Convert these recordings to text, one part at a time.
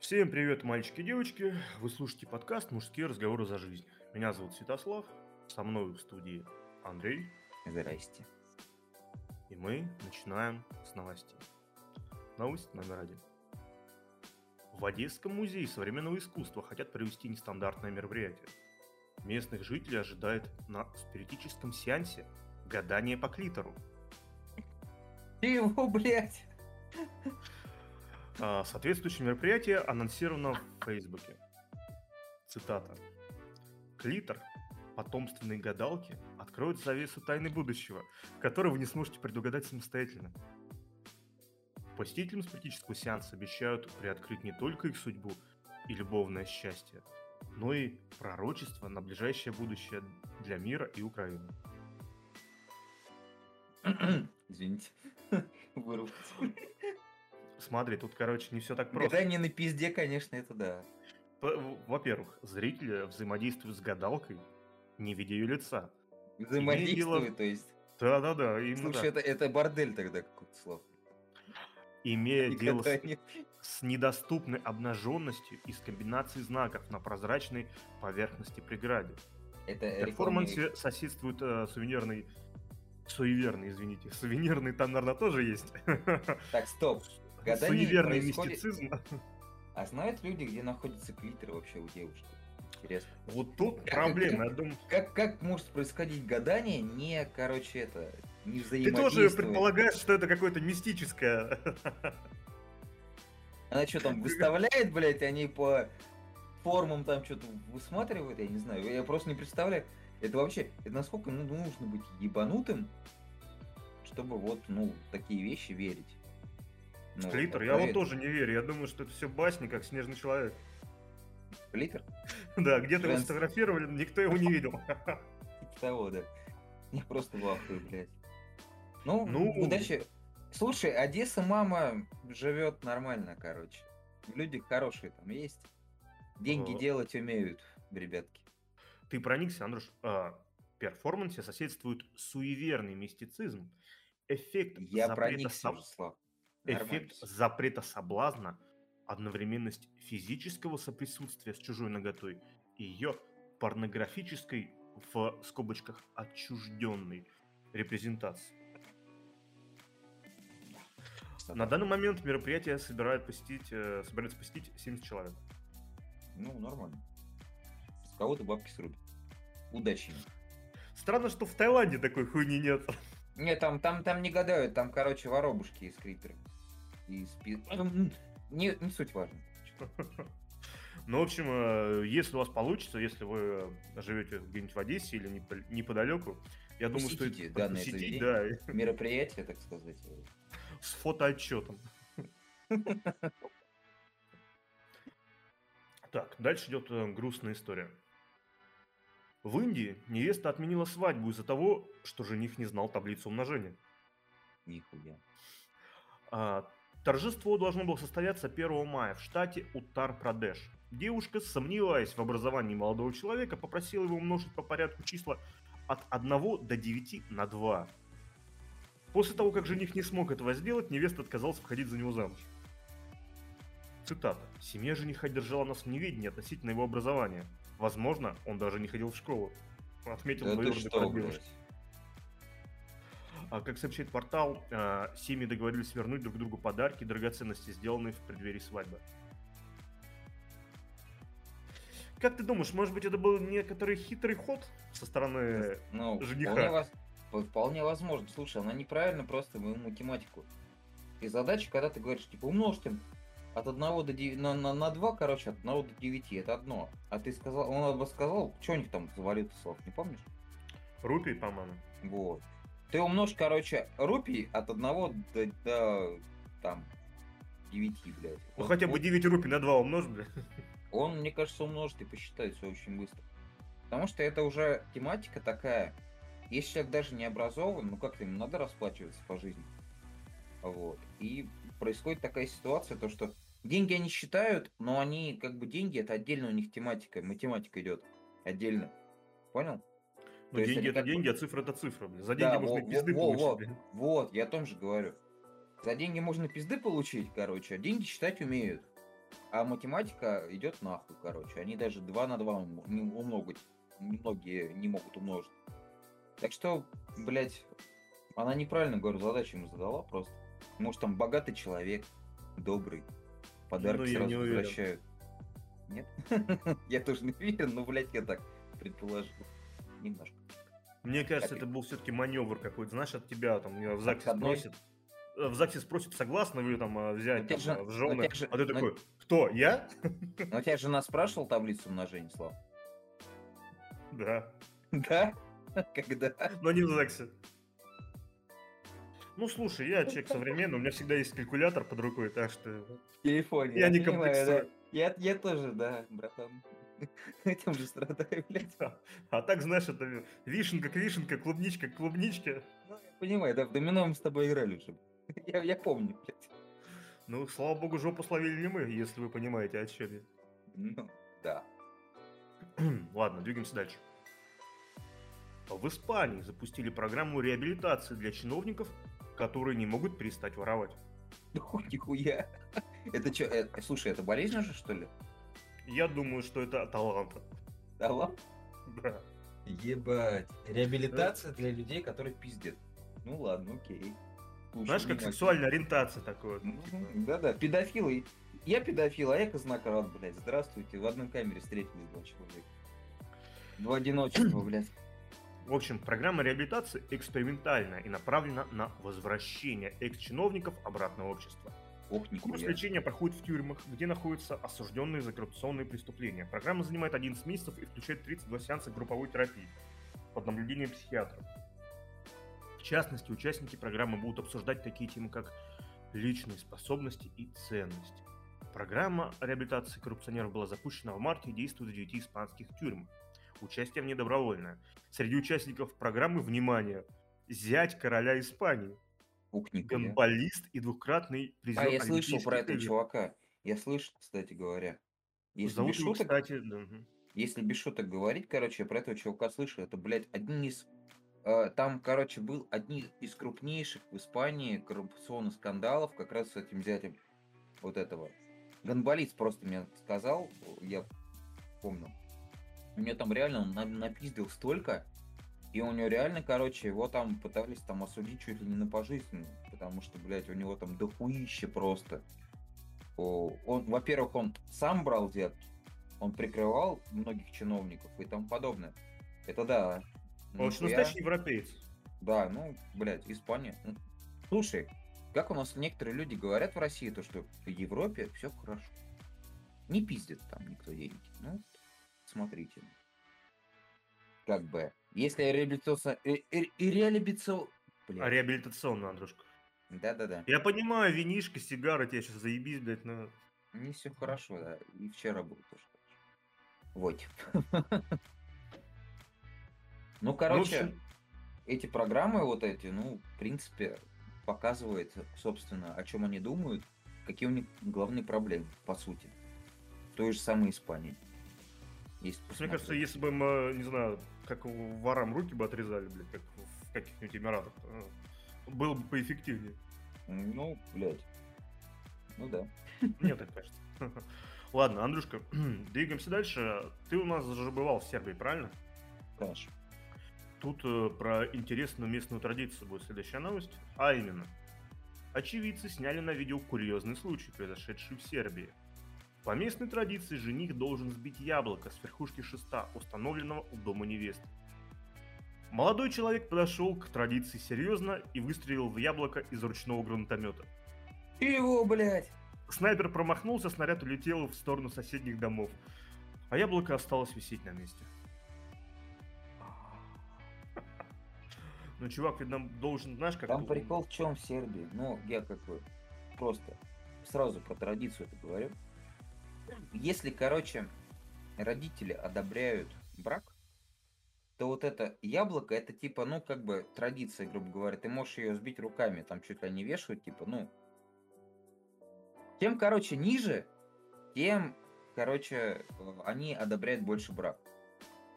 Всем привет, мальчики и девочки. Вы слушаете подкаст «Мужские разговоры за жизнь». Меня зовут Святослав, со мной в студии Андрей. Здрасте. И мы начинаем с новостей. Новость номер один. В Одесском музее современного искусства хотят провести нестандартное мероприятие. Местных жителей ожидает на спиритическом сеансе гадание по клитору. Чего, блядь? А, Соответствующее мероприятие анонсировано в Фейсбуке. Цитата. Клитор потомственной гадалки откроет завесу тайны будущего, которую вы не сможете предугадать самостоятельно. Посетителям спиритического сеанса обещают приоткрыть не только их судьбу и любовное счастье, но и пророчество на ближайшее будущее для мира и Украины. Извините. Вырвался. Смотри, тут, короче, не все так просто. Гадание на пизде, конечно, это да. Во-первых, зрители взаимодействуют с гадалкой, не видя ее лица. Взаимодействует, то есть. Да-да-да, именно Слушай, так. это, это бордель тогда какой-то слов. Имея дело с, Гадание. с недоступной обнаженностью из комбинаций знаков на прозрачной поверхности преграде. Это В рекламный- перформансе соседствует э, сувенирный... Суеверный, извините. Сувенирный там, наверное, тоже есть. Так, стоп. Гадание Суеверный происходит- мистицизм. А знают люди, где находится клитор вообще у девушки? Интересно. Вот тут Как- проблема, я думаю. Как, как может происходить гадание, не, короче, это, не Ты тоже предполагаешь, что это какое-то мистическое. Она что там выставляет, блядь, они по формам там что-то высматривают, я не знаю, я просто не представляю. Это вообще, это насколько ну, нужно быть ебанутым, чтобы вот, ну, такие вещи верить. Ну, вот я вот тоже не верю. Я думаю, что это все басни, как снежный человек. Клитор? Да, где-то его сфотографировали, никто его не видел. Типа того, да. Я просто в ахуе, блядь. Ну, Ну. удачи. Слушай, Одесса мама живет нормально, короче. Люди хорошие там есть. Деньги Ага. делать умеют, ребятки. Ты проникся, Андрюш, а, перформансе соседствует суеверный мистицизм, эффект Я запрета, проникся уже, Слав. Нормально эффект запрета соблазна, одновременность физического соприсутствия с чужой наготой и ее порнографической, в скобочках, отчужденной репрезентации. На данный момент мероприятие собирает посетить, э, собирается посетить 70 человек. Ну, нормально. С кого-то бабки срубят. Удачи. Странно, что в Таиланде такой хуйни нет. Не, там, там, там не гадают, там, короче, воробушки из крипера. И спи... Не, не суть важно. Ну, в общем, э, если у вас получится, если вы живете где-нибудь в Одессе или непо- неподалеку, я думаю, что это данное посетить, да, и Мероприятие, так сказать. с фотоотчетом. Так, дальше идет э, грустная история. В Индии невеста отменила свадьбу из-за того, что жених не знал таблицу умножения. Нихуя. А, торжество должно было состояться 1 мая в штате Уттар-Прадеш. Девушка, сомневаясь в образовании молодого человека, попросила его умножить по порядку числа от 1 до 9 на 2. После того, как жених не смог этого сделать, невеста отказалась выходить за него замуж. Цитата. «Семья жениха держала нас в неведении относительно его образования. Возможно, он даже не ходил в школу», отметил Да девушки. блядь? А, Как сообщает портал, а, семьи договорились вернуть друг другу подарки и драгоценности, сделанные в преддверии свадьбы. Как ты думаешь, может быть, это был некоторый хитрый ход со стороны... Ну, жениха. вполне, воз- вполне возможно. Слушай, она неправильно просто мою математику. И задача, когда ты говоришь, типа, умножь там от 1 до 9, на, на, на 2, короче, от 1 до 9, это одно. А ты сказал, он бы сказал, что у них там за валюта слов, не помнишь? Рупий, по-моему. Вот. Ты умножь, короче, рупий от 1 до, до там, 9, блядь. Ну, Вот- хотя бы вот 9 рупий на 2 умножь, бля. Он, мне кажется, умножит и посчитает все очень быстро. Потому что это уже тематика такая. Если человек даже не образован, ну как-то ему надо расплачиваться по жизни. Вот. И происходит такая ситуация, то что деньги они считают, но они как бы деньги это отдельно у них тематика, математика идет отдельно. Понял? Ну, есть деньги они это как деньги, а цифра это цифра, бля. За Да, деньги можно во- пизды во- получить, вот, бля. вот, я о том же говорю. За деньги можно пизды получить, короче, а деньги считать умеют. А математика идет нахуй, короче. Они даже 2 на 2 не умногать. Многие не могут умножить. Так что, блядь, она неправильно, говорю, задачу ему задала просто. Может, там богатый человек, добрый, подарки Ну, сразу не уверен. возвращают. Нет? Я тоже не уверен, но, блядь, я так предположил. Немножко. Мне кажется, это был все-таки маневр какой-то, знаешь, от тебя там в ЗАГСе спросят. э, В ЗАГСе спросят, согласны вы там э, взять там, же- э, в жены, же- а ты но- такой, кто, я? Но тебя жена спрашивала таблицу умножения, Слав? Да, Да? Когда? но не в ЗАГСе. Ну, слушай, я человек современный, у меня всегда есть калькулятор под рукой, так что... В телефоне. Я не понимаю, комплексую. да. Я, я тоже, да, братан. Этим же страдаю, блядь. А так, знаешь, это вишенка к вишенка, клубничка к клубничке. Ну, я понимаю, да, в домино мы с тобой играли уже. Я, я помню, блядь. Ну, слава богу, жопу словили не мы, если вы понимаете, о чем я. Ну, да. Ладно, двигаемся дальше. В Испании запустили программу реабилитации для чиновников, которые не могут перестать воровать. Ну, нихуя. Это что, слушай, это болезнь же, что ли? Я думаю, что это талант. Да ладно? Да. Ебать. Реабилитация для людей, которые пиздят. Ну ладно, окей. Слушай, Знаешь, как сексуальная ориентация такое. Ну, типа. Да-да, педофилы. Я педофил, а я казнократ, блядь. Здравствуйте. В одной камере встретились два человека. Два одиночества, блядь. В общем, программа реабилитации экспериментальная и направлена на возвращение экс-чиновников обратно в общество. Ох, Курс нихуя. лечения проходит в тюрьмах, где находятся осужденные за коррупционные преступления. Программа занимает 11 месяцев и включает 32 сеанса групповой терапии под наблюдением психиатра. В частности, участники программы будут обсуждать такие темы, как личные способности и ценности. Программа реабилитации коррупционеров была запущена в марте и действует в 9 испанских тюрьмах. Участие в ней добровольное. Среди участников программы, внимание, зять короля Испании, Ух, нихуя. гонболист и двукратный призер А, я слышал про этого чувака. Я слышал, кстати говоря. Если Зовут без его, шуток, кстати, да, если без шуток говорить, короче, я про этого чувака слышал. Это, блядь, один из... э, там, короче, был один из крупнейших в Испании коррупционных скандалов как раз с этим зятем вот этого. Гонболист просто мне сказал, я помню. У него там реально он на- напиздил столько, и у него реально, короче, его там пытались там осудить чуть ли не на пожизненно, потому что, блядь, у него там дохуище просто. Он, во-первых, он сам брал взятки, он прикрывал многих чиновников и тому подобное. Это да. Он очень нихуя. настоящий европеец. Да, ну, блядь, Испания. Ну, Слушай, как у нас некоторые люди говорят в России, то что в Европе все хорошо. Не пиздит там никто деньги. Ну, смотрите. Как бы, если реабилитация... э, э, и реабилитация... А Блядь, реабилитационный, Андрюшка. да-да-да. Я понимаю, винишка, сигара, тебе сейчас заебись, блядь, но... Не все хорошо, да. И вчера было тоже. Вот. Ну, Ну, короче, эти программы вот эти, ну, в принципе, показывают, собственно, о чем они думают, какие у них главные проблемы, по сути. Той же самой Испании. Если мне кажется, если бы мы, не знаю, как ворам руки бы отрезали, блядь, как в каких-нибудь Эмиратах, э, было бы поэффективнее. Ну, блядь. Ну да. Мне так кажется. Ладно, Андрюшка, двигаемся дальше. Ты у нас же бывал в Сербии, правильно? Конечно. Тут э, про интересную местную традицию будет следующая новость. А именно, очевидцы сняли на видео курьезный случай, произошедший в Сербии. По местной традиции жених должен сбить яблоко с верхушки шеста, установленного у дома невесты. Молодой человек подошел к традиции серьезно и выстрелил в яблоко из ручного гранатомета. Его, блядь! Снайпер промахнулся, снаряд улетел в сторону соседних домов, а яблоко осталось висеть на месте. Ну, чувак, видно, должен, знаешь, как... Там прикол в чем в Сербии? Ну, я как бы просто сразу про традицию это говорю. Если, короче, родители одобряют брак, то вот это яблоко, это типа, ну, как бы традиция, грубо говоря. Ты можешь ее сбить руками, там чуть ли не вешают, типа, ну. Тем, короче, ниже, тем, короче, э, они одобряют больше брак.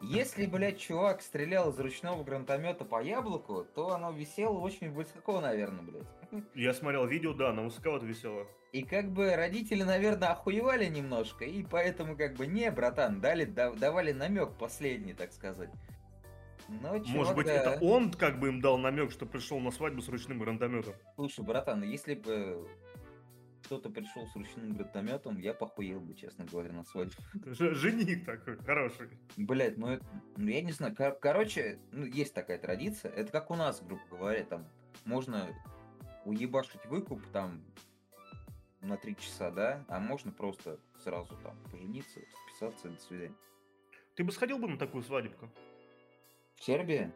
Если, блядь, чувак стрелял из ручного гранатомета по яблоку, то оно висело очень высоко, наверное, блядь. Я смотрел видео, да, на высоковато висело. И как бы родители, наверное, охуевали немножко, и поэтому как бы не, братан, дали, да- давали намек последний, так сказать. Но, чувак, Может быть, это он как бы им дал намек, что пришел на свадьбу с ручным гранатометом. Слушай, братан, если бы кто-то пришел с ручным гранатометом, я похуел бы, честно говоря, на свадьбу. Жених такой, хороший. Блять, ну это, ну я не знаю, кор- короче, ну есть такая традиция, это как у нас, грубо говоря, там можно уебашить выкуп там на три часа, да, а можно просто сразу там пожениться, списаться, до свидания. Ты бы сходил бы на такую свадебку? В Сербии?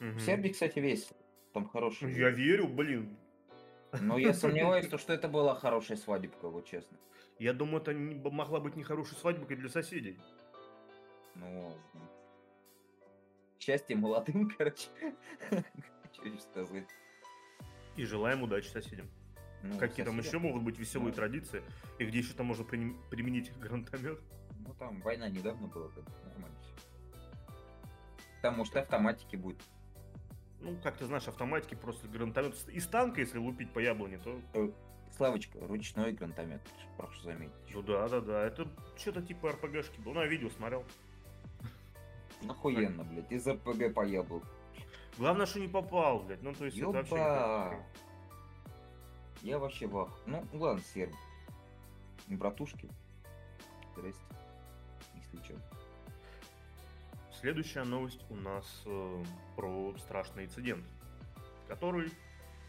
Мгм. В Сербии, кстати, весело, там хороший. Я верю, блин. Но я сомневаюсь, то, что это была хорошая свадебка, вот честно. Я думаю, это не- могла быть нехорошей свадьбой для соседей. Ну, счастье молодым, короче. Что сказать? И желаем удачи соседям. Ну, Какие там еще могут быть веселые Ну. традиции? И где еще там можно применить гранатомет? Ну, там война недавно была, как нормально. Там, может, автоматики будет. Ну, как ты знаешь, автоматики просто гранатомет. Из танка, если лупить по яблоне, то... Славочка, ручной гранатомет, прошу заметить. Ну да, да, да. Это что-то типа РПГшки был. Ну, я видео смотрел. Охуенно, блядь, из РПГ по яблоку. Главное, что не попал, блядь. Ну, то есть это вообще... Я вообще вах. Ну, ладно, серб. Братушки. Здрасте. Если чё. Следующая новость у нас э, про страшный инцидент, который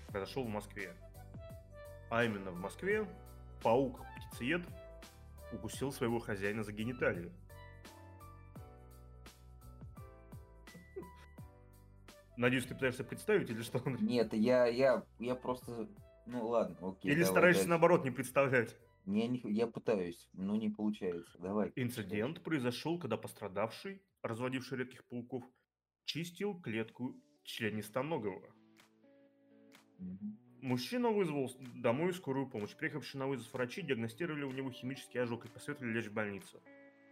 произошел в Москве. А именно в Москве паук-птицеед укусил своего хозяина за гениталию. Надеюсь, ты пытаешься представить или что? Нет, я, я, я просто... Ну ладно, окей. Или давай стараешься дальше. наоборот не представлять? Я, не, я пытаюсь, но не получается. Давай. Инцидент произошел, когда пострадавший, разводивший редких пауков, чистил клетку членистоногого. Мгм. Мужчина вызвал домой скорую помощь. Приехавшие на вызов врачи диагностировали у него химический ожог и посоветовали лечь в больницу.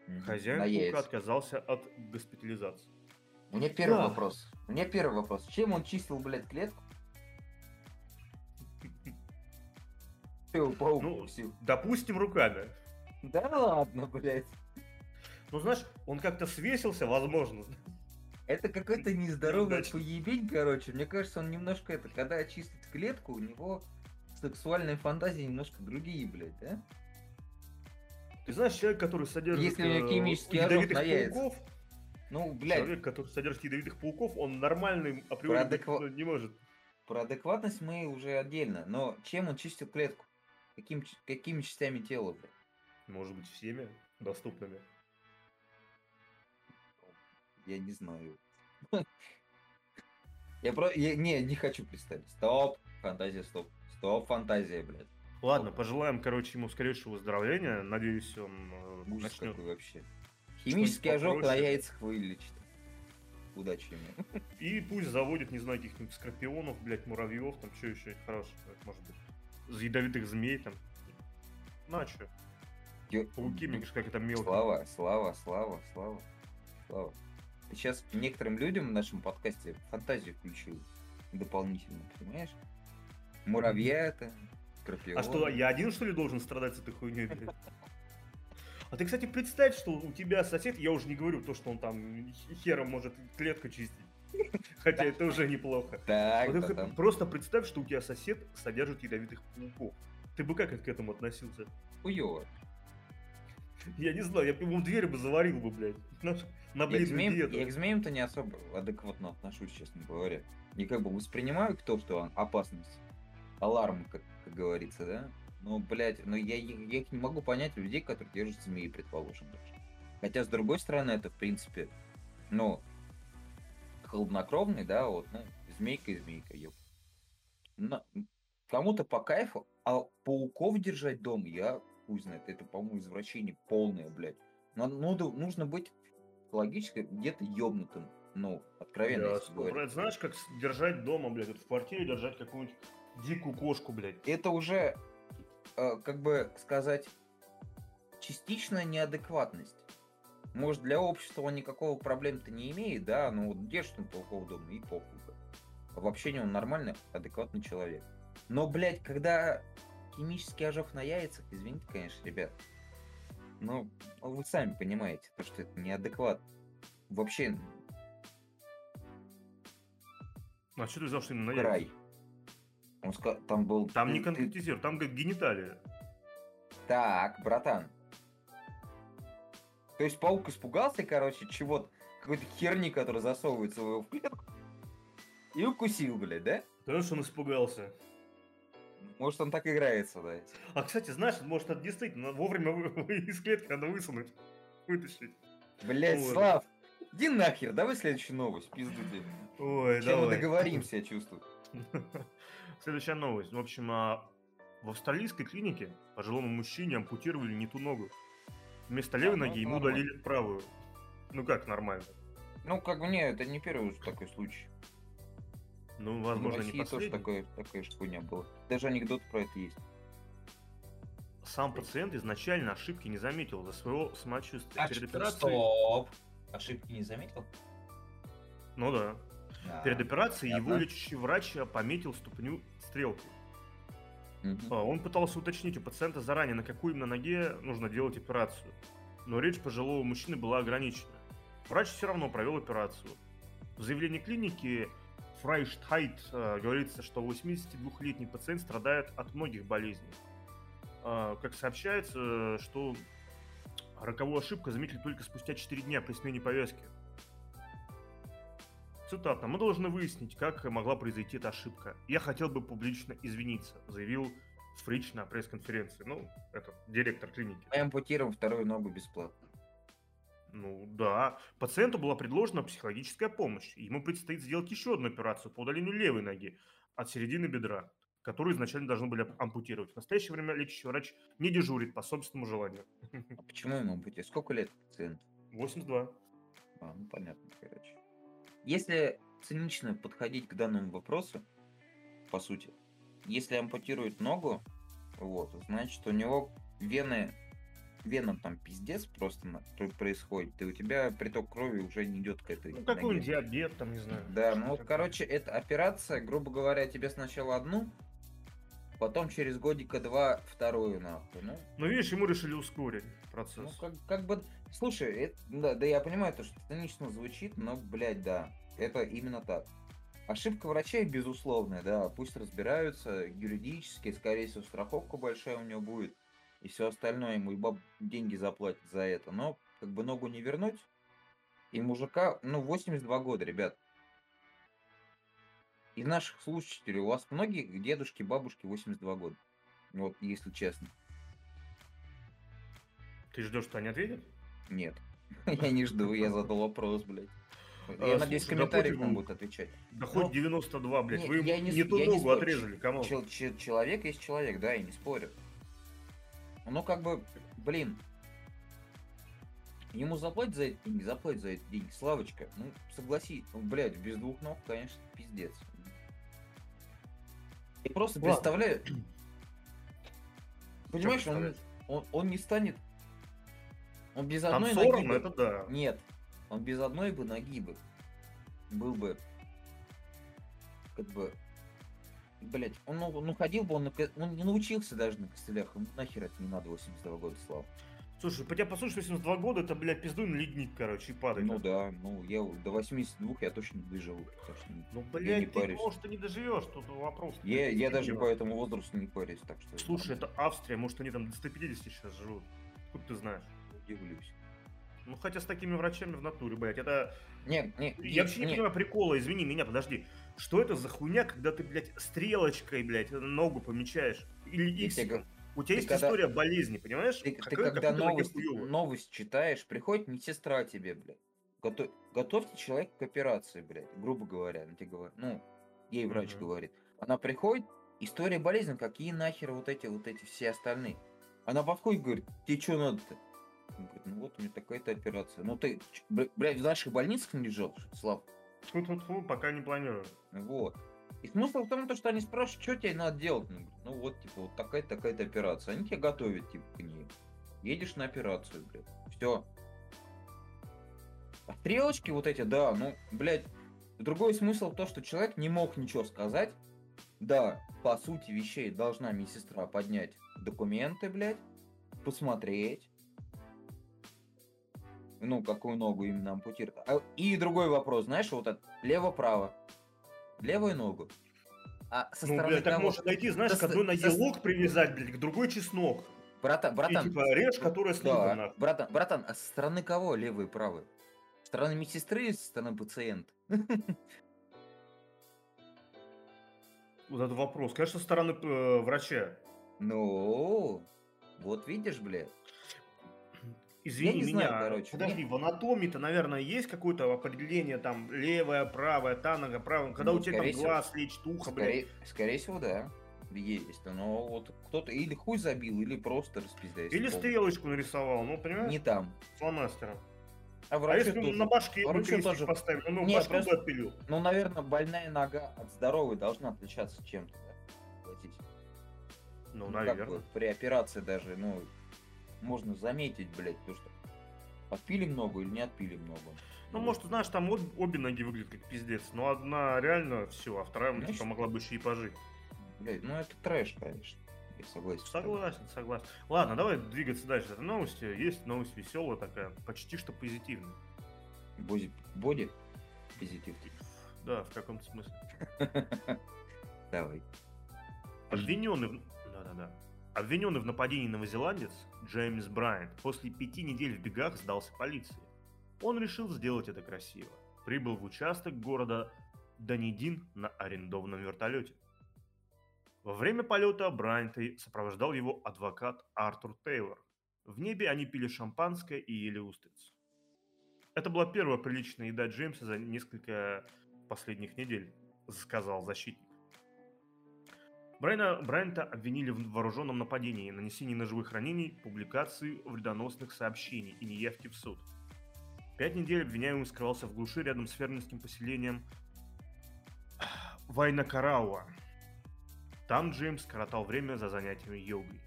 Мгм. Хозяин На паука яйца. отказался от госпитализации. У меня первый Да. вопрос. У меня первый вопрос. Чем он чистил, блядь, клетку? Ты паук Ну, укусил. Допустим, руками. Да ладно, блядь. Ну, знаешь, он как-то свесился, возможно. Это какой-то нездоровый Неудачно. поебень, короче. Мне кажется, он немножко это, когда чистит клетку, у него сексуальные фантазии немножко другие, блядь, да? Ты знаешь, человек, который содержит Если у него э, химический ожог ядовитых пауков, Ну, блядь, человек, который содержит ядовитых пауков, он нормальным априори Про адеква- не может. про адекватность мы уже отдельно. Но чем он чистил клетку? Каким, какими частями тела, блядь? Может быть, всеми доступными. Я не знаю. Я про... Я, не, не хочу представить. Стоп, фантазия, стоп. Стоп, фантазия, блядь. Ладно, пожелаем, короче, ему скорейшего выздоровления. Надеюсь, он э, Ужас начнет какой вообще. Химический ожог на яйцах вылечит. Удачи ему. И пусть заводит, не знаю, каких-нибудь скорпионов, блядь, муравьев, там что еще хорошего, может быть. Ядовитых змей там. Ну а чё? Ё- Пауки, мне кажется, как это мелко. Слава, слава, слава, слава, слава. Ты сейчас некоторым людям в нашем подкасте фантазию включил дополнительно, понимаешь? Муравья это, скорпион. А что, я один, что ли, должен страдать с этой хуйней, блядь? А ты, кстати, представь, что у тебя сосед, я уже не говорю то, что он там хером может клетку чистить. Хотя это уже неплохо. Так, Вот да. Просто представь, что у тебя сосед содержит ядовитых пауков. Ты бы как к этому относился? Хуёво. Я не знаю, я бы ему дверь бы заварил бы, блядь. На, на бледную диету. я к змеям-то не особо адекватно отношусь, честно говоря. И как бы воспринимаю то, что опасность, аларм, как, как говорится, да? Но, блядь, но я, я их не могу понять людей, которые держат змеи, предположим, даже. Хотя, с другой стороны, это, в принципе, ну, холоднокровный, да, вот, ну, змейка и змейка, ёп. На- Кому-то по кайфу, а пауков держать дома, я хуй знает, это, по-моему, извращение полное, блядь. Но ну, да, нужно быть логически где-то ёбнутым. Ну, откровенно, Да, если процентов. Знаешь, как держать дома, блядь, вот в квартире держать какую-нибудь дикую кошку, блядь. Это уже, э, как бы сказать, частичная неадекватность. Может, для общества он никакого проблем-то не имеет, да, но вот держит он плохого дома и похуй. в общении он нормальный, адекватный человек. Но, блядь, когда химический ожог на яйцах, извините, конечно, ребят, ну, вы сами понимаете, то, что это неадекватно. Вообще, А что ты взял, что именно на край. яйца? Он ска- там был... Там не конкретизируй, там говорит гениталия. Так, братан. То есть паук испугался, короче, чего-то, какой-то херни, которая засовывается в его в клетку, и укусил, блядь, да? Потому что он испугался. Может, он так играется, да? А, кстати, знаешь, может, это действительно вовремя вы- из клетки надо высунуть, вытащить. Блядь, Вот. Слав, иди нахер, давай следующую новость, пизду тебе. Ой, Чем мы давай. договоримся, я чувствую. Следующая новость. В общем, а, в австралийской клинике пожилому мужчине ампутировали не ту ногу. Вместо левой ну, ноги ему нормально. удалили правую. Ну как нормально? Ну, как бы, не, это не первый такой случай. Ну, В возможно, не России тоже последний. такое, такая хуйня была. Даже анекдот про это есть. Сам пациент изначально ошибки не заметил из-за своего самочувствия. А, Перед что- операцией... Стоп. Ошибки не заметил? Ну да. Да. Перед операцией его понятно. лечащий врач пометил ступню стрелкой. А, Он пытался уточнить у пациента заранее, на какой именно ноге нужно делать операцию. Но речь пожилого мужчины была ограничена. Врач все равно провел операцию. В заявлении клиники Фрайштхайт э, говорится, что 82-летний пациент страдает от многих болезней. А, Как сообщается, э, что роковую ошибку заметили только спустя 4 дня при смене повязки. Цитата. «Мы должны выяснить, как могла произойти эта ошибка. Я хотел бы публично извиниться», заявил Фрич на пресс-конференции. Ну, это директор клиники. Мы ампутируем вторую ногу бесплатно. Ну да. Пациенту была предложена психологическая помощь. Ему предстоит сделать еще одну операцию по удалению левой ноги от середины бедра, которую изначально должны были ампутировать. В настоящее время лечащий врач не дежурит по собственному желанию. А почему ему ампутировать? Сколько лет пациенту? 82. А, ну понятно, короче. Если цинично подходить к данному вопросу, по сути, если ампутируют ногу, вот, значит у него вены, венам там пиздец просто происходит, и у тебя приток крови уже не идет к этой Ну, какой-нибудь ноге. диабет, там, не знаю. Да, ну вот, такое. короче, эта операция, грубо говоря, тебе сначала одну, потом через годика два вторую, нахуй. Ну, Ну, видишь, ему решили ускорить ну процесс. как, как бы, слушай, это- да, да я понимаю, то, что цинично звучит, но, блядь, да, это именно так. Ошибка врачей, безусловная, да, пусть разбираются юридически, скорее всего, страховка большая у него будет, и все остальное, ему и баб деньги заплатят за это, но, как бы, ногу не вернуть, и мужика, ну, 82 года, ребят. Из наших слушателей у вас многие дедушки, бабушки 82 года, вот, если честно. Ты ждешь, что они ответят? Нет. Я не жду, я задал вопрос, блядь. А, Я надеюсь, в слушай, комментариях допустим, нам будут отвечать. Да Ну, хоть 92, блядь. не, Вы я ему не не, ту ногу отрезали, кому? Чел- че- человек есть человек, да, я не спорю. Ну, как бы, блин, ему заплатить за эти деньги, заплатить за эти деньги, Славочка, ну, согласись, ну, блядь, без двух ног, конечно, пиздец. Я просто Ладно. представляю, понимаешь, он, он, он не станет, он без одной Танцором, ноги бы- это да. Нет, он без одной бы ноги бы был бы как бы Блять, он ну, ну, ходил бы, он, на он не научился даже на костылях. Ему нахер это не надо 82 года, Слав. Слушай, по тебя послушать 82 года, это, блядь, пиздуй на ледник, короче, и падай. Ну там. да, ну я до 82 я точно не доживу. не- Ну, я не блядь, ты, парюсь. может, и не доживешь, тут вопрос. Я, я даже по этому возрасту не парюсь, так что... Слушай, это Австрия, может, они там до 150 сейчас живут. Откуда ты знаешь? Удивлюсь. Ну, хотя с такими врачами в натуре, блядь, это... Не, не, Я вообще не не, понимаю прикола, извини меня, подожди. Что это за хуйня, когда ты, блядь, стрелочкой, блядь, ногу помечаешь? Или иксиком? У тебя ты есть когда- история болезни, понимаешь? Ты, ты Какая- когда новость, новость читаешь, приходит медсестра тебе, блядь. Гото- готовьте человека к операции, блядь, грубо говоря. Она тебе говорит, ну, ей врач Мгм. говорит. Она приходит, история болезни, какие нахер вот эти, вот эти все остальные. Она подходит и говорит, тебе что надо-то? Он говорит, ну вот у меня такая-то операция. Ну ты, блядь, в наших больницах не лежал, Слав? Тьфу-тьфу-тьфу, пока не планирую. Вот. И смысл в том, то, что они спрашивают, что тебе надо делать. Ну, говорит, ну вот, типа, вот такая-то, такая-то операция. Они тебя готовят, типа, к ней. Едешь на операцию, блядь. Все. Стрелочки вот эти, да, ну, блядь, другой смысл в том, что человек не мог ничего сказать. Да, по сути вещей должна медсестра поднять документы, блядь, посмотреть. Ну, какую ногу именно ампутировать. А, и другой вопрос, знаешь, вот это лево-право. Левую ногу. А со ну, стороны блядь, так можно найти, знаешь, к одной ноге со... лук привязать, блядь, к другой чеснок. Братан, братан. И, типа, режь, которая с да, братан, братан, а со стороны кого левый и правый? Со стороны медсестры или со стороны пациента? Вот это вопрос. Конечно, со стороны э, врача. Ну, вот видишь, блядь. Извини меня, знаю, короче. подожди, в анатомии-то, наверное, есть какое-то определение, там, левая, правая, та нога, правая, когда ну, у тебя там всего, глаз лечит, ухо, скорее, блядь. Скорее всего, да, есть, но вот кто-то или хуй забил, или просто распиздяйся. Или стрелочку нарисовал, ну, понимаешь? Не там. Фломастером. А, а если тоже. на башке врачу тоже поставил, ну, Нет, башку просто... бы отпилил. Ну, наверное, больная нога от здоровой должна отличаться чем-то, да? Ну, ну наверное. Как бы, при операции даже, ну, можно заметить, блядь, то, что отпилим ногу или не отпилим ногу. Ну, вот. может, знаешь, там обе, обе ноги выглядят как пиздец, но одна реально все, а вторая, Знаешь, типа, могла бы еще и пожить. Блядь, ну это трэш, конечно. Я согласен. Согласен, согласен. Ладно, давай двигаться дальше. Это новости. Есть новость веселая такая, почти что позитивная. Боди, боди? Позитив. Да, в каком-то смысле. Давай. Обвиненный... Да-да-да. Обвиненный в нападении новозеландец Джеймс Брайант после пяти недель в бегах сдался полиции. Он решил сделать это красиво. Прибыл в участок города Данидин на арендованном вертолете. Во время полета Брайанта сопровождал его адвокат Артур Тейлор. В небе они пили шампанское и ели устриц. Это была первая приличная еда Джеймса за несколько последних недель, сказал защитник. Брайна, Брайанта обвинили в вооруженном нападении, нанесении ножевых ранений, публикации вредоносных сообщений и неявке в суд. Пять недель обвиняемый скрывался в глуши рядом с фермерским поселением Вайнакарауа. Там Джеймс коротал время за занятиями йогой.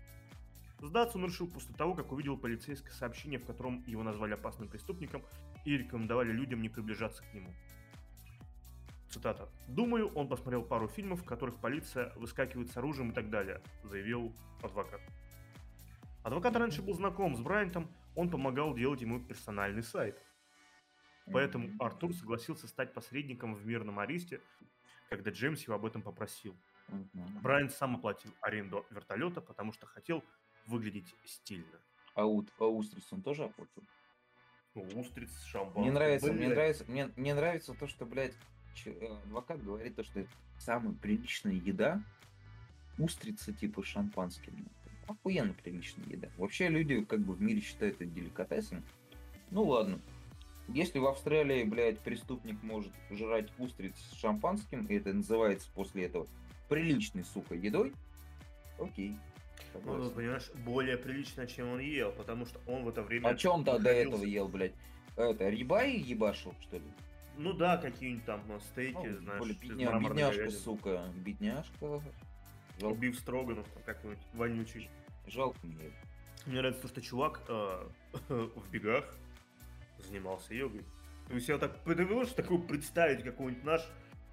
Сдаться он решил после того, как увидел полицейское сообщение, в котором его назвали опасным преступником и рекомендовали людям не приближаться к нему. Цитата. «Думаю, он посмотрел пару фильмов, в которых полиция выскакивает с оружием и так далее», заявил адвокат. Адвокат раньше был знаком с Брайантом, он помогал делать ему персональный сайт. Поэтому Артур согласился стать посредником в мирном аресте, когда Джеймс его об этом попросил. Брайант сам оплатил аренду вертолета, потому что хотел выглядеть стильно. А, у, а устриц он тоже оплатил? Ну, устриц, шампан. Мне нравится, мне нравится, мне, мне нравится то, что, блядь, адвокат говорит то, что это самая приличная еда, устрицы типа шампанским. Охуенно приличная еда. Вообще люди как бы в мире считают это деликатесом. Ну ладно. Если в Австралии, блядь, преступник может жрать устриц с шампанским, и это называется после этого приличной, сука, едой, окей. Ну, понимаешь, более прилично, чем он ел, потому что он в это время... А что он до этого ел, блядь? Это, рибай ебашил, что ли? Ну да, какие-нибудь там ну, стейки, ну, знаешь. Бедня, бедняжка, говядины. сука. Бедняжка. Жалко. Убив Строганов, там какой-нибудь вонючий. Жалко мне. Мне нравится то, что чувак э, в бегах занимался йогой. То есть я так подумал, что такое представить какой-нибудь наш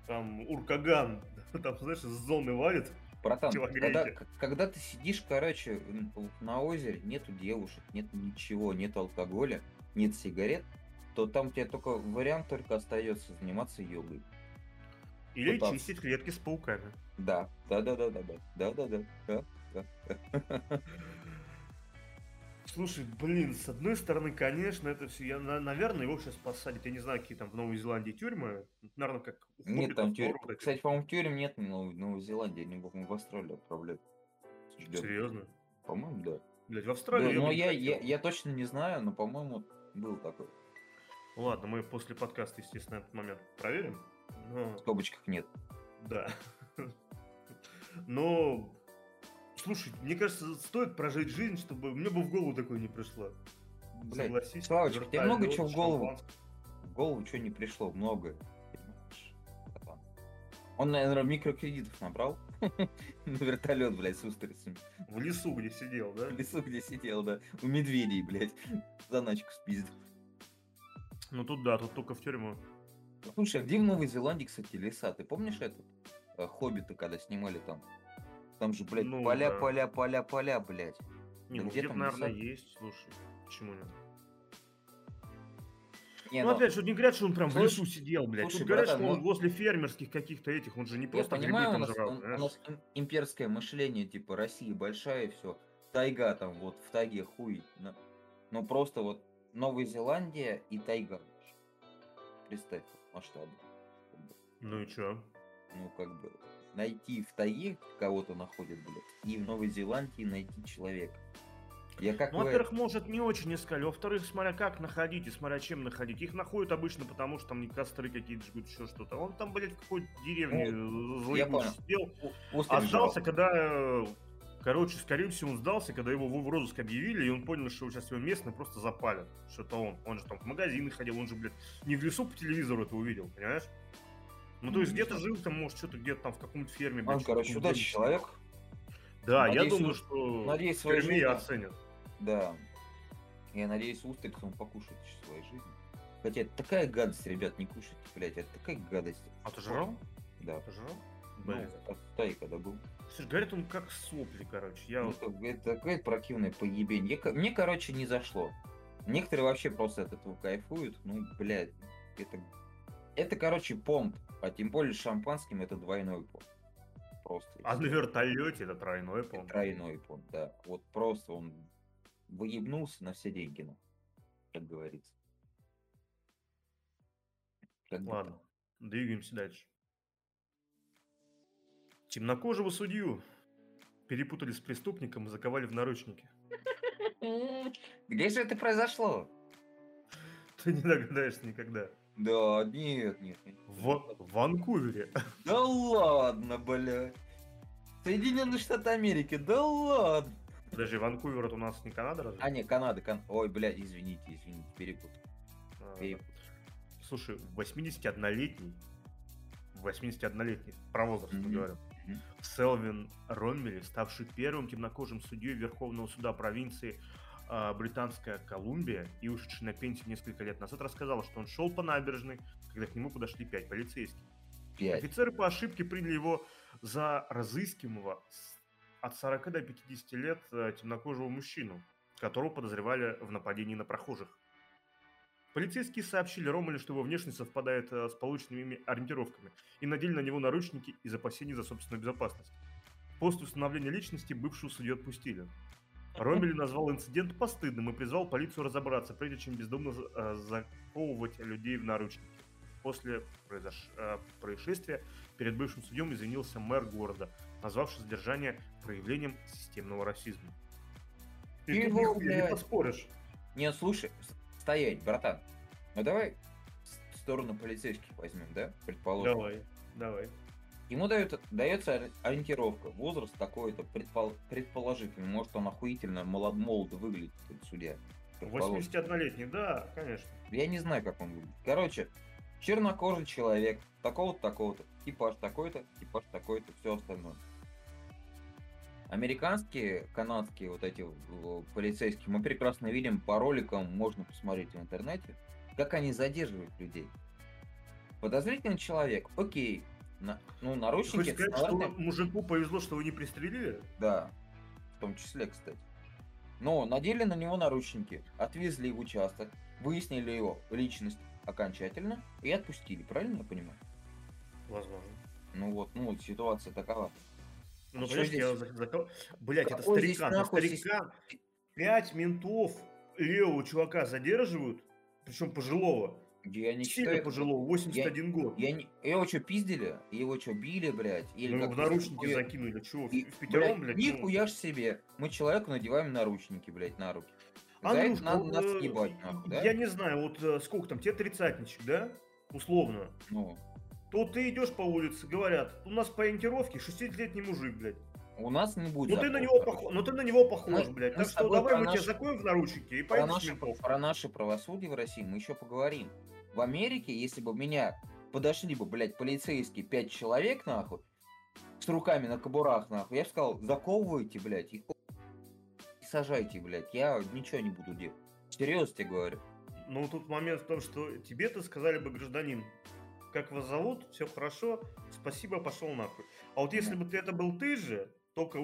там Уркаган, там, знаешь, с зоны валит. Братан, когда, когда ты сидишь, короче, на озере, нету девушек, нет ничего, нет алкоголя, нет сигарет, то там тебе только вариант только остается заниматься йогой. Или Пытаться. чистить клетки с пауками. Да, да, да, да, да, да, да, да, да. Слушай, блин, с одной стороны, конечно, это все, я, наверное, его сейчас посадят, я не знаю, какие там в Новой Зеландии тюрьмы, наверное, как Нет, там тюрьмы, кстати, по-моему, тюрем нет в Новой Зеландии, они в Австралию отправляют. Ждем. Серьезно? По-моему, да. Блять, в Австралии. Да, но я, я, я точно не знаю, но, по-моему, был такой. Ладно, мы после подкаста, естественно, этот момент проверим. Но... В скобочках нет. Да. Но, слушай, мне кажется, стоит прожить жизнь, чтобы мне бы в голову такое не пришло. Блядь, Согласись. Славочка, тебе много чего в голову. В голову что не пришло, много. Он, наверное, микрокредитов набрал на вертолет, блядь, с устрицами. В лесу, где сидел, да? В лесу, где сидел, да. У медведей, блядь, заначку спиздил. Ну тут да, тут только в тюрьму. Слушай, а где в Новой Зеландии, кстати, леса? Ты помнишь этот? э, Хоббиты, когда снимали там? Там же, блядь, Ну, поля, да. поля, поля, поля, блядь. Не, Да ну где где-то, там наверное, леса? есть, слушай. Почему нет? Не, ну, ну, опять же, не говорят, что он прям в Слушай- лесу сидел, блядь. слушай, Тут говорят, братан, что он ну- возле фермерских каких-то этих, он же не я просто грибы понимаю, у там нас, жрал, у- у нас им- имперское мышление, типа, Россия большая и все. Тайга там, вот, в тайге хуй. на- Но просто вот Новая Зеландия и тайга. Представь масштабы. Ну и чё? Ну, как бы, найти в тайге кого-то находят, блядь, и в Новой Зеландии найти человека. Я как Ну, бы- во-первых, может, не очень искали. Во-вторых, смотря как находить и смотря чем находить. Их находят обычно потому, что там не костры какие-то жгут, еще что-то. Он там, блядь, в какой-то деревне Ну, злой сидел. остров жрал. когда... Короче, скорее всего, он сдался, когда его в в розыск объявили, и он понял, что сейчас его местные просто запалят. Что это он. Он же там в магазины ходил, он же, блядь, не в лесу по телевизору это увидел, понимаешь? Ну, то Ну, есть где-то жил там, может, что-то где-то там в каком-то ферме, Он, блядь, что-то короче, удачный человек. Да, я Надеюсь, думаю, он- что надеюсь, в свою тюрьме жизнь, оценят. Да. Я надеюсь, устриц он покушает в своей жизни. Хотя это такая гадость, ребят, не кушайте, блядь, это такая гадость. А ты жрал? Да. Ты жрал? Ну, Блин. в Тае когда был. Слушай, говорят, он как сопли, короче. Я вот... Это, это такое противное поебень. Я мне, короче, не зашло. Некоторые вообще просто от этого кайфуют. Ну, блядь, это... Это, короче, понт. А тем более с шампанским это двойной понт. Просто. А на вертолете это тройной, по Тройной понт, да. Вот просто он выебнулся на все деньги, ну, как говорится. Как Ладно, двигаемся дальше. Темнокожего судью перепутали с преступником и заковали в наручники. Где же это произошло? Ты не догадаешься никогда. Да, нет, нет, нет. В Ванкувере. Да ладно, блядь. Соединенные Штаты Америки, да ладно. Подожди, Ванкувер это у нас не Канада разве? А, не, Канада, Кан... Ой, блядь, извините, извините, перепутал. А, перепутал. Слушай, 81-летний, 81-летний, про возраст мы Мгм. говорим, Селвин Роммели, ставший первым темнокожим судьей Верховного суда провинции а, Британская Колумбия и ушедший на пенсию несколько лет назад, рассказал, что он шел по набережной, когда к нему подошли пять полицейских. Пять. Офицеры по ошибке приняли его за разыскиваемого от 40 до 50 лет э, темнокожего мужчину, которого подозревали в нападении на прохожих. Полицейские сообщили Ромелю, что его внешность совпадает э, с полученными ими ориентировками и надели на него наручники из опасений за собственную безопасность. После установления личности бывшую судью отпустили. Ромель назвал инцидент постыдным и призвал полицию разобраться, прежде чем бездумно э, заковывать людей в наручники. После произош- э, происшествия перед бывшим судьем извинился мэр города, назвавший задержание проявлением системного расизма. Тут Его, не поспоришь. Не, слушай, стоять, братан. Ну давай в сторону полицейских возьмем, да? Предположим. Давай, давай. Ему дают, дается ори- ориентировка, возраст такой-то, предпол- предположительно, может он охуительно молод, молодо выглядит, этот судья. предположим. 81-летний, да, конечно. Я не знаю, как он выглядит. Короче, чернокожий человек, такого-то, такого-то, типаж такой-то, типаж такой-то, все остальное. Американские, канадские вот эти э, полицейские, мы прекрасно видим по роликам, можно посмотреть в интернете, как они задерживают людей. Подозрительный человек, окей, на- ну Ты наручники, это сказать, что стандартный- мужику повезло, что вы не пристрелили? да, в том числе, кстати. Но надели на него наручники, отвезли в участок, выяснили его личность окончательно и отпустили, правильно я понимаю? Возможно. Ну вот, ну вот ситуация такова. Ну, понимаешь, я здесь? за- за- Блядь, это нахуй здесь- старикан. Пять ментов левого чувака задерживают, причем пожилого. Я не Сильно считаю... пожилого, 81 год. Я не... Его что, пиздили? Его что, били, блядь? Или Ну, в наручники закинули. Чего? В И, в пятером, блядь, блядь? ну. нихуя ж себе. Мы человеку надеваем наручники, блядь, на руки. За Андрюшка, это надо нас э, съебать, нахуй, да? Я не знаю, вот э, сколько там, тебе тридцатничек, да? Условно. Ну, То ты идешь по улице, говорят, у нас по ориентировке 60-летний мужик, блядь. у нас не будет Ну ты на него похож, ну ты на него похож, Мы- блядь. мы Так что давай про мы наш- тебя закроем в наручники и Про поедешь наше, ментов. про наше правосудие в России мы еще поговорим. В Америке, если бы меня подошли бы, блядь, полицейские пять человек, нахуй, с руками на кобурах, нахуй, я бы сказал, заковывайте, блядь, и, и сажайте, блядь, я ничего не буду делать. Серьезно тебе говорю. Ну, тут момент в том, что тебе-то сказали бы, гражданин, как вас зовут, все хорошо, спасибо, пошел нахуй. А вот если бы ты это был ты же, только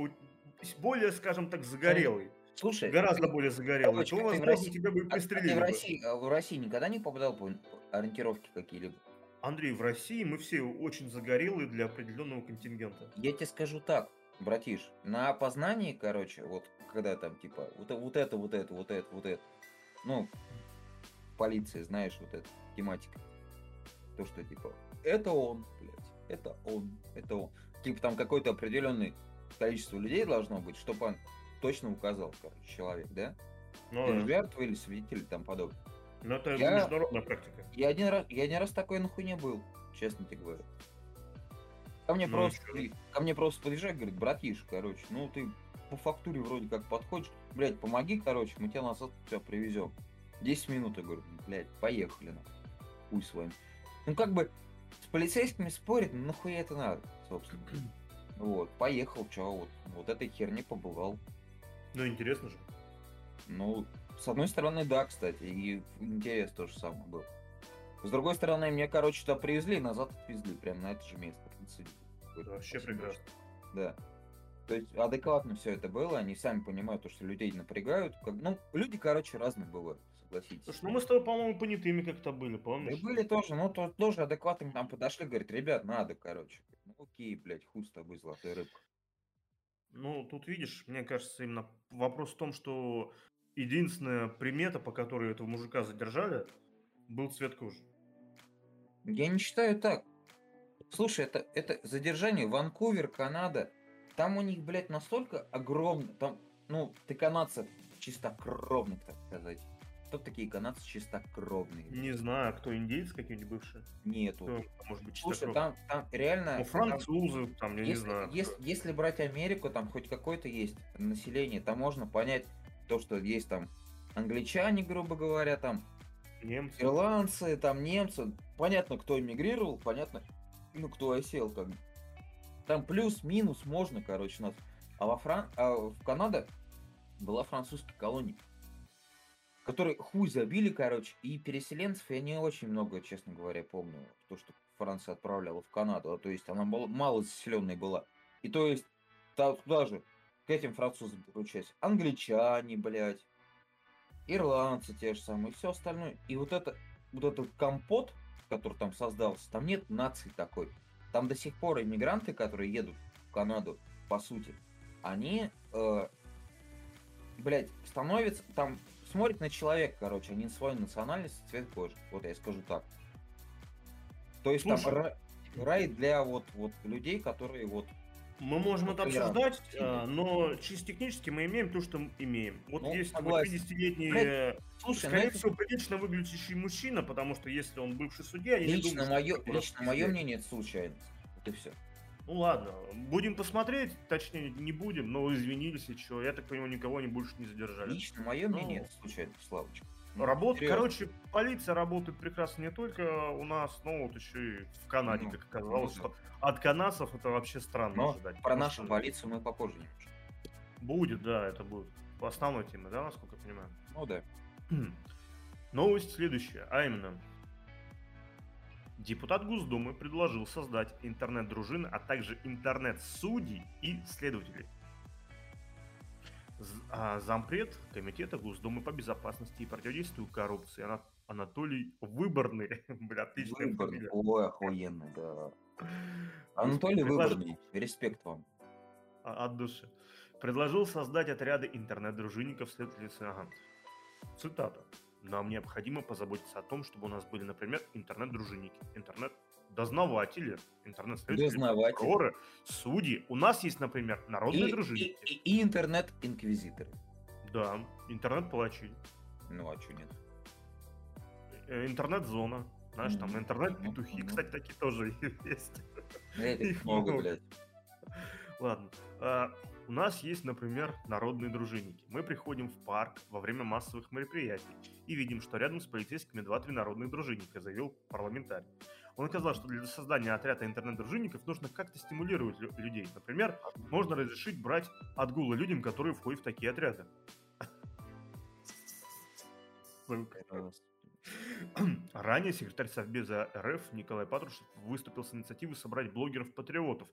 более, скажем так, загорелый, Слушай, гораздо ты, более загорелый, то, возможно, России, тебя бы пристрелили. А, в, России, а в России никогда не попадал по ориентировке какие-либо? Андрей, в России мы все очень загорелые для определенного контингента. Я тебе скажу так, братиш, на опознании, короче, вот когда там типа вот, вот это, вот это, вот это, вот это, ну, полиция, знаешь, вот эта тематика. То, что типа, это он, блядь, это он, это он. Типа там какое-то определенное количество людей должно быть, чтобы он точно указал, короче, человек, да? Ну, или жертва, или свидетель, там подобное. Но это я, международная практика. Я один раз, я один раз такой нахуй не был, честно тебе говорю. Ко мне, ну, просто, ко мне просто подъезжает, говорит, братиш, короче, ну ты по фактуре вроде как подходишь, блядь, помоги, короче, мы тебя назад тебя привезем. 10 минут, я говорю, блядь, поехали, на. Хуй с вами. Ну, как бы, с полицейскими спорить, ну, нахуя это надо, собственно. Вот, поехал, чё, вот, вот этой херни побывал. Ну, интересно же. Ну, с одной стороны, да, кстати, и интерес тоже самое был. С другой стороны, мне, короче, туда привезли, назад отвезли, прямо на это же место. Вообще прекрасно. Да. То есть адекватно все это было, они сами понимают, что людей напрягают. Как, ну, люди, короче, разные бывают, согласитесь. Слушай, ну мы с тобой, по-моему, понятыми как-то были, помнишь? Да были тоже, ну то, тоже адекватно там подошли, говорят, ребят, надо, короче. Ну окей, блядь, хуй с тобой, золотая рыбка. Ну, тут видишь, мне кажется, именно вопрос в том, что единственная примета, по которой этого мужика задержали, был цвет кожи. Я не считаю так. Слушай, это, это задержание Ванкувер, Канада. Там у них, блядь, настолько огромно. Там, ну, ты канадцев чистокровных, так сказать. Кто такие канадцы чистокровные? Не знаю, кто индейцы какие-нибудь бывшие? Нету. Кто, может быть, Слушай, там, там реально... Ну, французы, там, там я если, не знаю. Если, если брать Америку, там хоть какое-то есть население, там можно понять то, что есть там англичане, грубо говоря, там немцы. ирландцы, там немцы. Понятно, кто эмигрировал, понятно, ну, кто осел, как Там плюс-минус можно, короче, нас. А во Фран... а в Канаде была французская колония, которые хуй забили, короче, и переселенцев я не очень много, честно говоря, помню, то, что Франция отправляла в Канаду, а то есть она мало заселенной была. И то есть туда же к этим французам получается англичане, блядь, ирландцы те же самые, и все остальное. И вот это, вот этот компот, который там создался, там нет нации такой. Там до сих пор иммигранты, которые едут в Канаду, по сути, они, э, блядь, становятся, там, смотрят на человека, короче, они на свою национальность, цвет кожи. Вот я скажу так. То есть Слушай, там рай, рай для вот, вот людей, которые вот мы можем это обсуждать, а, но чисто технически мы имеем то, что имеем. Вот ну, есть 50-летний, э, Слушай, скорее это... всего, прилично выглядящий мужчина, потому что если он бывший судья, я лично не думаю, мое, Лично мое мнение, это случайность. Это все. Ну ладно, будем посмотреть, точнее не будем, но извинились и что. Я так понимаю, никого не больше не задержали. Лично мое ну, мнение, это случайность, Славочка. Работа, короче, полиция работает прекрасно не только у нас, но вот еще и в Канаде, ну, как оказалось, ну, что от канадцев это вообще странно но ожидать. Про нашу что... полицию мы попозже немножко. Будет, да, это будет основной темой, да, насколько я понимаю? Ну да. Новость следующая, а именно, Депутат Госдумы предложил создать интернет-дружины, а также интернет-судей и следователей. А, зампред Комитета Госдумы по безопасности и противодействию коррупции Анатолий Выборный. Бля, отличная Выборный. Ой, охуенно, да. Анатолий Выборный, респект вам. А, от души. Предложил создать отряды интернет-дружинников следователей. Ага. Цитата. Нам необходимо позаботиться о том, чтобы у нас были, например, интернет-дружинники, интернет-дознаватели, интернет-следователи, прокуроры, судьи. У нас есть, например, народные и, дружинники. И, и, и интернет-инквизиторы. Да, интернет-палачи. Ну, а что нет? Э, интернет-зона. Знаешь, там интернет-петухи. Кстати, такие тоже есть. Этих много, блядь. Ладно. У нас есть, например, народные дружинники. Мы приходим в парк во время массовых мероприятий и видим, что рядом с полицейскими два-три народных дружинника, заявил парламентарий. Он сказал, что для создания отряда интернет-дружинников нужно как-то стимулировать людей. Например, можно разрешить брать отгулы людям, которые входят в такие отряды. Ранее секретарь Совбеза РФ Николай Патрушев выступил с инициативой собрать блогеров-патриотов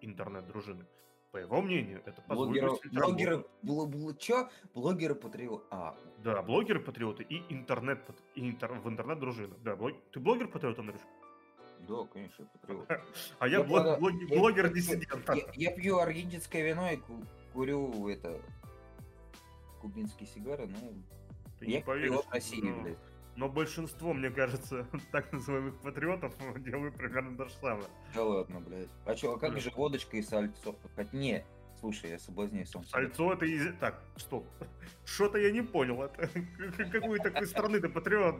интернет-дружины. По его мнению, это позволит Блогеры, блогеры, бл- бл- чё? Блогеры патриот. А, Да, блогеры-патриоты и интернет интер- в интернет-дружины. Да, блог... ты блогер-патриот, Андрюш? да, конечно, патриот. А я, Я блог- правда- блог- я-. Я, я пью аргентинское вино и ку- курю это кубинские сигары, ну, Ты не я поверишь, патриот России, блядь. Но большинство, мне кажется, так называемых патриотов делают примерно то же самое. Да ладно, блядь. А чё, а как же водочка и сальцо? Хоть не, слушай, я соблазняюсь сам себя. Сальцо это из... Так, стоп. Что-то я не понял. Это... Какой такой страны ты патриот?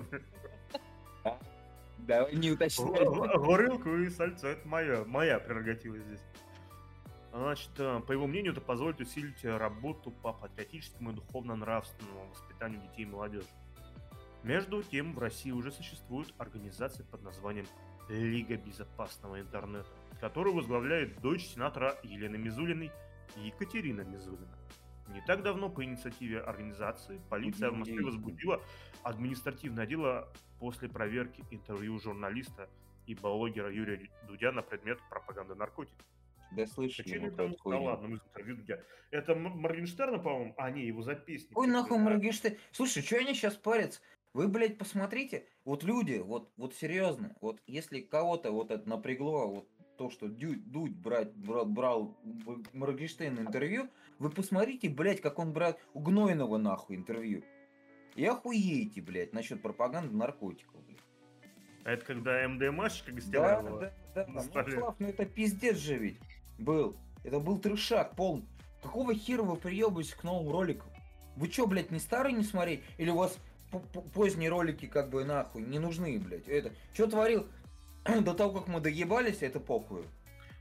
Давай не уточняй. Горылку и сальцо это моя, моя прерогатива здесь. Значит, э, по его мнению, это позволит усилить работу по патриотическому и духовно-нравственному воспитанию детей и молодежи. Между тем, в России уже существует организация под названием Лига безопасного интернета, которую возглавляет дочь сенатора Елены Мизулиной Екатерина Мизулина. Не так давно по инициативе организации полиция в Москве возбудила административное дело после проверки интервью журналиста и блогера Юрия Дудя на предмет пропаганды наркотиков. Да слышали Причины мы про тому, эту да ладно, мы интервью Дудя. Это Моргенштерна, по-моему? А, не, его записник. Ой, нахуй Да. Моргенштерн. Слушай, что они сейчас парятся? Вы, блядь, посмотрите, вот люди, вот, вот серьезно, вот если кого-то вот это напрягло, вот то, что Дю, Дудь брать, брал, брал в Моргенштерна интервью, вы посмотрите, блядь, как он брал у Гнойного нахуй интервью. И охуеете, блядь, насчет пропаганды наркотиков, блядь. А это когда МДМАшечка Да, гостевая была? да, да. на Ну. Слав, ну это пиздец же ведь был. Это был трешак полный. Какого хера вы приебываетесь к новым роликам? Вы чё, блядь, не старые не смотреть? Или у вас поздние ролики как бы нахуй не нужны, блядь? Это, что творил до того, как мы доебались, это похуй.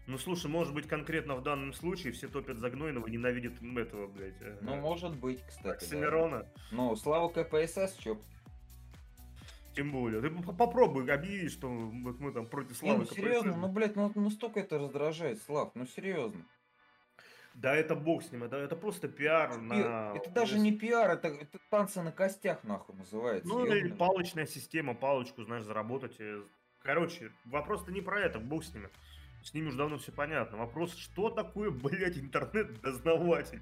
Ну, слушай, может быть, конкретно в данном случае все топят за Гнойного, ненавидят этого, блядь, э, Ну, может быть, кстати. да. Оксимирона. Ну, слава КПСС, чё? Тем более. Ты попробуй объявить, что вот мы там против Не, славы ну КПСС. серьезно, ну, блядь, ну настолько это раздражает, Слав, ну серьезно. Да, это бог с ним, это, это просто пиар на... Это даже не пиар, это, это танцы на костях, нахуй, называется. Ну, или палочная система, палочку, знаешь, заработать. э, Короче, вопрос-то не про это, бог с ними. С ними уже давно все понятно. Вопрос, что такое, блядь, интернет-дознаватель?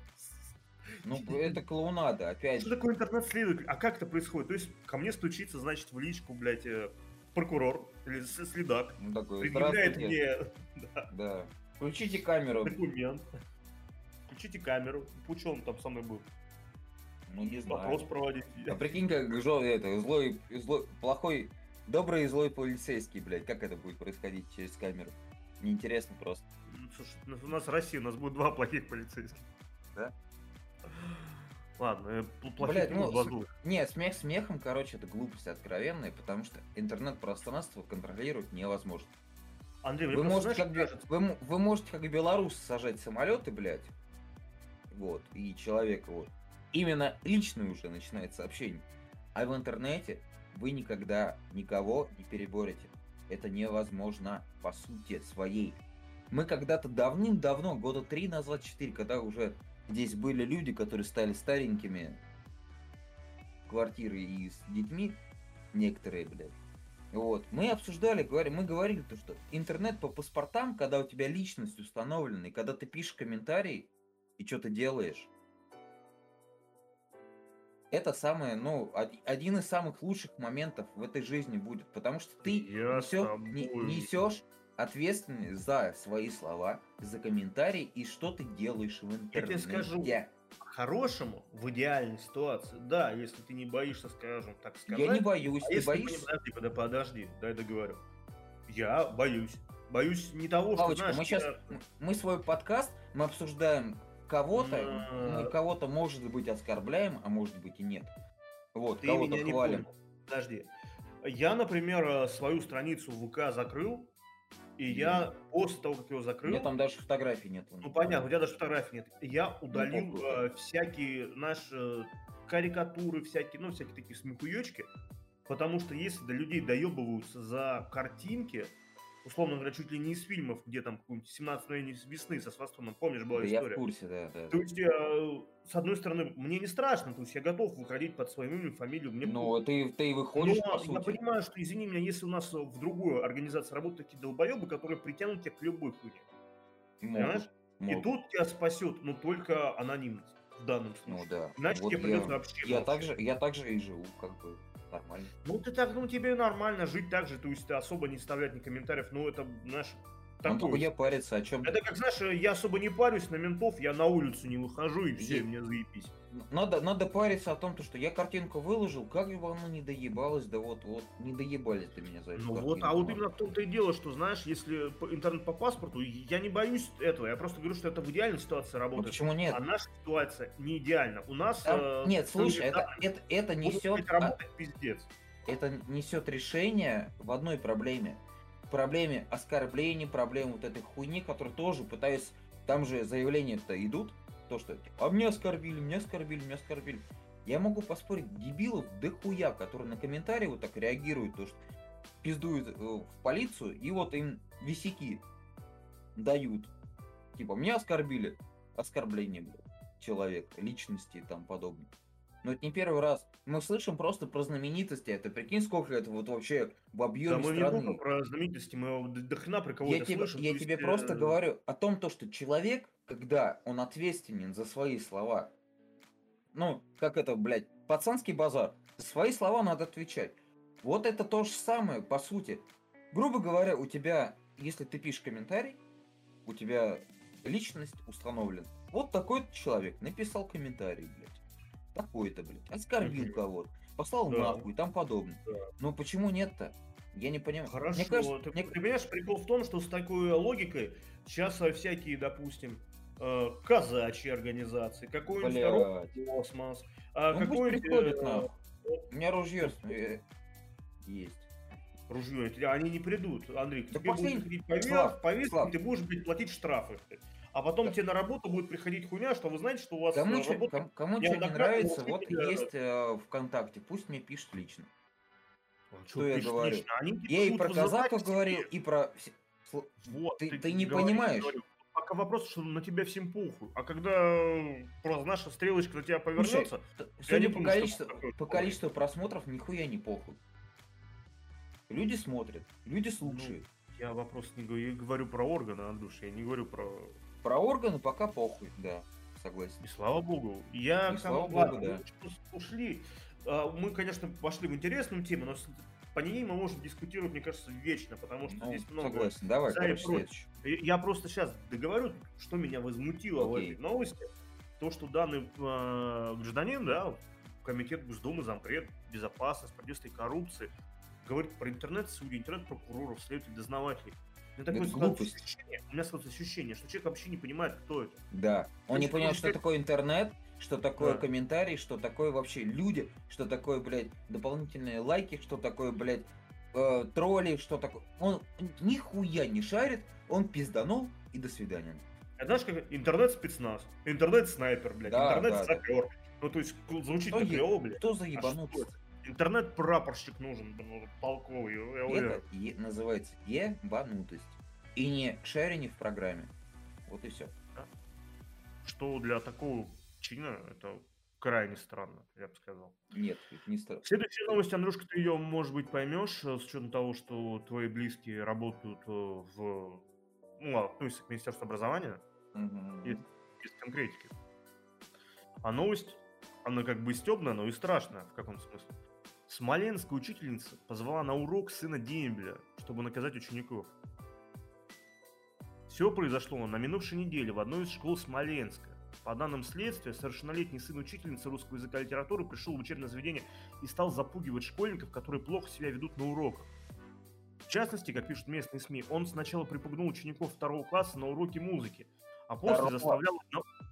Ну, это клоунада, опять Что же. такое интернет-следователь? А как это происходит? То есть ко мне стучится, значит, в личку, блядь, э, прокурор или следак. Ну, такой, Предъявляет мне да, Да. Включите камеру. документ. Включите камеру. Пусть он там со мной будет. Ну, не знаю. Вопрос проводить. А прикинь, как жо- это, злой, злой, плохой, добрый и злой полицейский, блядь. Как это будет происходить через камеру? Неинтересно просто. Ну, Слушай, у нас Россия, у нас будет два плохих полицейских. Да? Ладно, э, пл- плохих Блядь, ну, с- злых. Не, смех смехом, короче, это глупость откровенная, потому что интернет-пространство контролировать невозможно. Андрей, Вы можете, знаешь, как, кажется, вы, вы можете как белорус сажать самолеты, блядь. Вот, и человека вот. Именно личное уже начинается общение. А в интернете вы никогда никого не переборете. Это невозможно по сути своей. Мы когда-то давным-давно, года три назад, четыре, когда уже здесь были люди, которые стали старенькими, квартиры и с детьми, некоторые, блядь. Вот. Мы обсуждали, говорим, мы говорили, то, что интернет по паспортам, когда у тебя личность установлена, и когда ты пишешь комментарий и что ты делаешь, это самое, ну, од- один из самых лучших моментов в этой жизни будет, потому что ты Я с несё- не- тобой. несешь ответственность за свои слова, за комментарии и что ты делаешь в Я интернете. тебе скажу, Хорошему в идеальной ситуации, да, если ты не боишься, скажем так сказать. Я не боюсь, А ты боишься? не- Подожди, подожди, подожди, дай договорю. Я боюсь. Боюсь не того, что, Павлочка, знаешь, мы сейчас, я- мы свой подкаст, мы обсуждаем кого-то, мы кого-то, может быть, оскорбляем, а может быть и нет. Вот, Ты кого-то хвалим. Подожди. Я, например, э, свою страницу в ВК закрыл, и я после того, как его У закрыл, меня там даже фотографий нет. ну понятно, у тебя даже фотографий нет, я удалил похуй. э, всякие наши карикатуры, всякие, ну, всякие такие смехуёчки, потому что если до людей доебываются за картинки, условно говоря, чуть ли не из фильмов, где там какой-нибудь 17 мгновений весны со Свастоном, помнишь, была Да, история? я в курсе, да, да. То есть, э, с одной стороны, мне не страшно, то есть я готов выходить под своим именем, фамилию, мне Ну, похуй. ты, ты выходишь, Но по я сути. понимаю, что, извини меня, если у нас в другой организации работают такие долбоебы, которые притянут тебя к любой хуйне, понимаешь? Могут, И тут тебя спасет, ну, только анонимность в данном Ну случае. да. Иначе Вот тебе придется я, вообще я так же, я так же и живу, как бы нормально. Ну, ты так, ну, тебе нормально жить так же, то есть особо не вставлять ни комментариев, ну, это, знаешь, Он такое только я париться о чем Это как, знаешь, я особо не парюсь на ментов, я на улицу не выхожу, и все, Е- мне заебись. Надо, надо париться о том, то, что я картинку выложил, как бы оно не доебалось, да вот, вот, не доебались до меня за эту Ну вот, а вот именно в том-то и дело, что, знаешь, если интернет по паспорту, я не боюсь этого, я просто говорю, что это в идеальной ситуации Ну работает. почему нет? А наша ситуация не идеальна. У нас... Там- э, нет, слушай, это, это, это несет, работать пиздец. это несет решение в одной проблеме. Проблеме оскорблений, проблеме вот этой хуйни, которые тоже пытаюсь, там же заявления-то идут, то, что типа, а меня оскорбили, меня оскорбили, меня оскорбили. Я могу поспорить, дебилов дохуя, которые на комментарии вот так реагируют, то, что пиздуют э, в полицию, и вот им висяки дают. Типа, меня оскорбили. Оскорбление, блядь, человека, личности и там подобное. Но это не первый раз. Мы слышим просто про знаменитости. Это прикинь, сколько это вот вообще в Да объеме мы не страны. только про знаменитости, мы до, хрена про кого Я тебе, слышим. я тебе есть, просто э, говорю о том, то, что человек, когда он ответственен за свои слова, ну, как это, блядь, пацанский базар, за свои слова надо отвечать. Вот это то же самое, по сути. Грубо говоря, у тебя, если ты пишешь комментарий, у тебя личность установлена. Вот такой-то человек написал комментарий, блядь. Такой-то, блядь. Оскорбил кого-то. Послал Да. нахуй и там подобное. Да. Ну почему нет-то? Я не понимаю. Хорошо, Мне кажется, ты, мне- ты понимаешь, прикол в том, что с такой логикой сейчас э, всякие, допустим, э, казачьи организации, какой-нибудь блядь. космос, а Ну, какой-нибудь э, нахуй. У меня ружье э, есть. ружье, они не придут, Андрей, Да тебе последний- будет приходить повестка, Слав, повестка, Слав. ты будешь, блядь, платить штрафы. А потом Да. тебе на работу будет приходить хуйня, что вы знаете, что у вас Кому э, что работа- кому, я чё не нравится, вот видел, есть э, ВКонтакте, пусть мне пишет лично. А что я говорю? лично? Они тебе Я и про казаков говорил, и про... Вот, Ты- ты не говоришь, понимаешь. говорю. Пока вопрос, что на тебя всем похуй. А когда э, просто наша стрелочка на тебя повернется, т- Судя по количеству, такое по количеству просмотров, нихуя не похуй. Люди смотрят, люди слушают. я вопрос не говорю, я говорю про органы, Андрюш, я не говорю про... Про органы пока похуй, да, согласен. И слава богу. Я И слава богу, да. ушли. А, Мы, конечно, пошли в интересную тему, но по ней мы можем дискутировать, мне кажется, вечно, потому что Ну, здесь много... согласен, давай, за и короче, против. И Я просто сейчас договорю, что меня возмутило в Окей. этой новости. То, что данный э, гражданин, да, комитет Госдумы, зампред, безопасность, противодействие коррупции, говорит про интернет-судей, интернет-прокуроров, следователей, дознавателей. У меня, такое Это глупость. ощущение, у меня складывается ощущение, что человек вообще не понимает, кто это. Да. Он не есть, понимает, что быть, такое интернет, что такое Да. комментарий, что такое вообще люди, что такое, блядь, дополнительные лайки, что такое, блядь, э, тролли, что такое. Он нихуя не шарит, он пизданул и до свидания. А знаешь, как интернет-спецназ, интернет-снайпер, блядь, Да, интернет-сапер. Ну, то есть, звучит Кто клево, блядь. Кто за А что это? Интернет-прапорщик нужен, толковый. я уверен. Это е- называется ебанутость. И не шарение в программе. Вот и все. Что для такого чина это крайне странно, я бы сказал. Нет, это не стар. Следующая новость, Андрюшка, ты ее, может быть, поймешь, э, с учетом того, что твои близкие работают э, в... Ну, относятся к Министерству образования, Мгм. И- без конкретики. А новость, она как бы стебная, но и страшная в каком смысле. Смоленская учительница позвала на урок сына Дембеля, чтобы наказать учеников. Все произошло на минувшей неделе в одной из школ Смоленска. По данным следствия, совершеннолетний сын учительницы русского языка и литературы пришел в учебное заведение и стал запугивать школьников, которые плохо себя ведут на уроках. В частности, как пишут местные СМИ, он сначала припугнул учеников второго класса на уроке музыки, а после Второго? заставлял...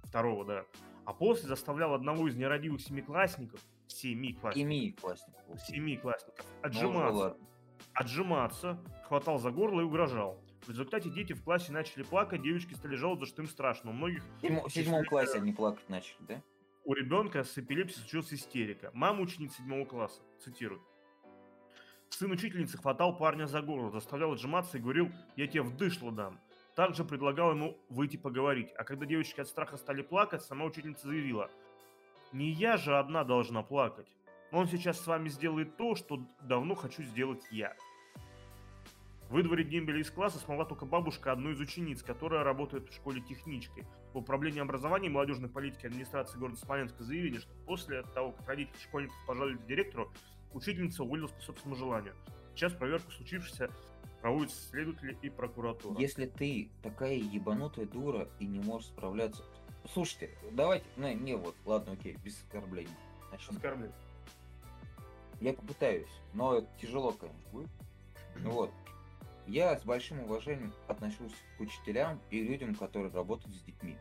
Второго, да. А после заставлял одного из нерадивых семиклассников, семиклассников, Ими классник. семиклассников, Ну, отжиматься, ладно. отжиматься, хватал за горло и угрожал. В результате дети в классе начали плакать, девочки стали жаловаться, что им страшно. У многих В седьмом- классе они плакать начали, да? у ребенка с эпилепсией случилась истерика. Мама ученица седьмого класса, цитирую. Сын учительницы хватал парня за горло, заставлял отжиматься и говорил «я тебе вдышло дам». Также предлагал ему выйти поговорить, а когда девочки от страха стали плакать, сама учительница заявила «не я же одна должна плакать, он сейчас с вами сделает то, что давно хочу сделать я». Выдворить дембеля из класса смогла только бабушка одной из учениц, которая работает в школе техничкой. В управлении образования и молодежной политики администрации города Смоленска заявили, что после того, как родители школьников пожаловали директору, учительница уволилась по собственному желанию. Сейчас проверку случившегося проводят следователи и прокуратура. Если ты такая ебанутая дура и не можешь справляться... Слушайте, давайте... Ну, не, вот, ладно, окей, без оскорблений. Начнем. Оскорбление. Я попытаюсь, но тяжело, конечно, будет. Вот. Я с большим уважением отношусь к учителям и людям, которые работают с детьми.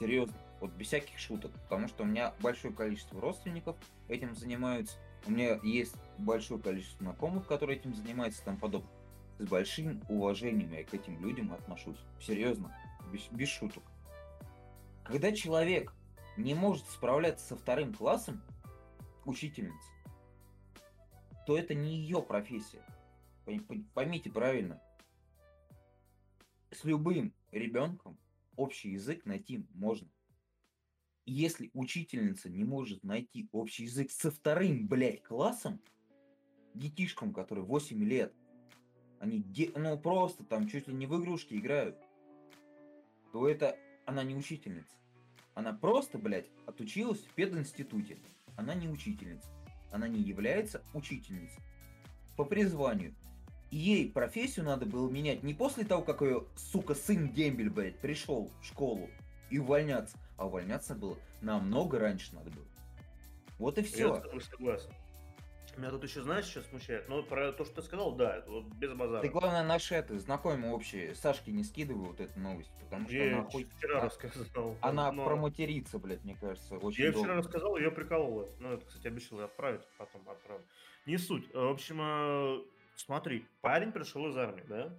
Серьезно, вот без всяких шуток, потому что у меня большое количество родственников этим занимаются, у меня есть большое количество знакомых, которые этим занимаются и тому подобное. С большим уважением я к этим людям отношусь. Серьезно, без, без шуток. Когда человек не может справляться со вторым классом, учительница, то это не ее профессия. Поймите правильно. С любым ребенком общий язык найти можно. Если учительница не может найти общий язык со вторым, блядь, классом, детишкам, которые 8 лет, они ну просто там чуть ли не в игрушки играют, то это она не учительница. Она просто, блядь, отучилась в пединституте. Она не учительница. Она не является учительницей. По призванию ей профессию надо было менять не после того, как ее, сука, сын Дембель, блядь, пришел в школу и увольняться, а увольняться было намного раньше надо было. Вот и все. Я согласен. Меня тут еще, знаешь, что смущает? Ну, про то, что ты сказал, да, это вот без базара. Ты, главное, наши это, знакомые общие, Сашки не скидывай вот эту новость, потому что я она хоть... вчера рассказал. Она но... проматерится, блядь, мне кажется, очень Я долго. вчера рассказал, ее прикололо. Ну, это, кстати, обещал отправить, потом отправлю. Не суть. В общем, э, Смотри, парень пришел из армии, да?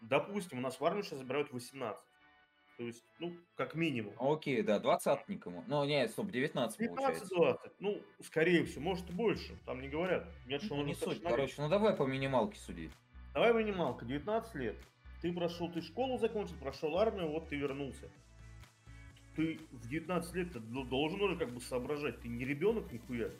Допустим, у нас в армию сейчас забирают 18. То есть, ну, как минимум. Окей, да, 20 никому. Ну, не, стоп, 19 получается. 19-20. Ну, скорее всего, может и больше. Там не говорят. Нет, что Ну, он не суть, короче, ну давай по минималке судить. Давай минималка, 19 лет. Ты прошел, ты школу закончил, прошел армию, вот ты вернулся. Ты в 19 лет должен уже как бы соображать. Ты не ребенок нихуя.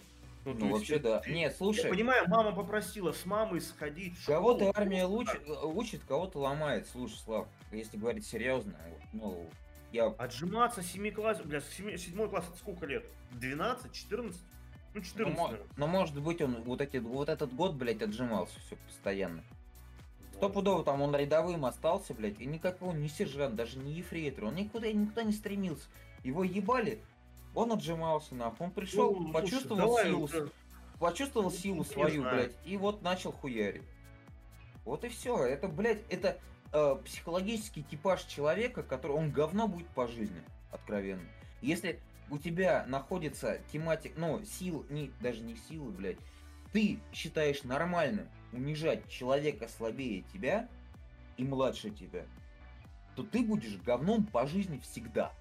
Ну, есть вообще, да. Не, Я слушай, понимаю, мама попросила с мамой сходить кого-то армия Ну, учит, учит, кого-то ломает. Слушай, Слав, если говорить серьезно, ну, я... Отжиматься 7 класс, бля, 7 класс это сколько лет? 12, 14? Ну, 14, Ну, мо- наверное. но может быть он вот, эти, вот этот год, блядь, отжимался все постоянно. Стопудово там он рядовым остался, блядь, и никакого не сержант, даже не ефрейтор, он никуда, никуда не стремился. Его ебали, он отжимался, нахуй, он пришел, Ну, слушай, почувствовал давай силу, уже. почувствовал силу не свою, знаю. блядь, и вот начал хуярить. Вот и все. Это, блядь, это э, психологический типаж человека, который он говно будет по жизни, откровенно. Если у тебя находится тематик, ну, сил, не, даже не силы, блядь, ты считаешь нормальным унижать человека слабее тебя и младше тебя, то ты будешь говном по жизни всегда.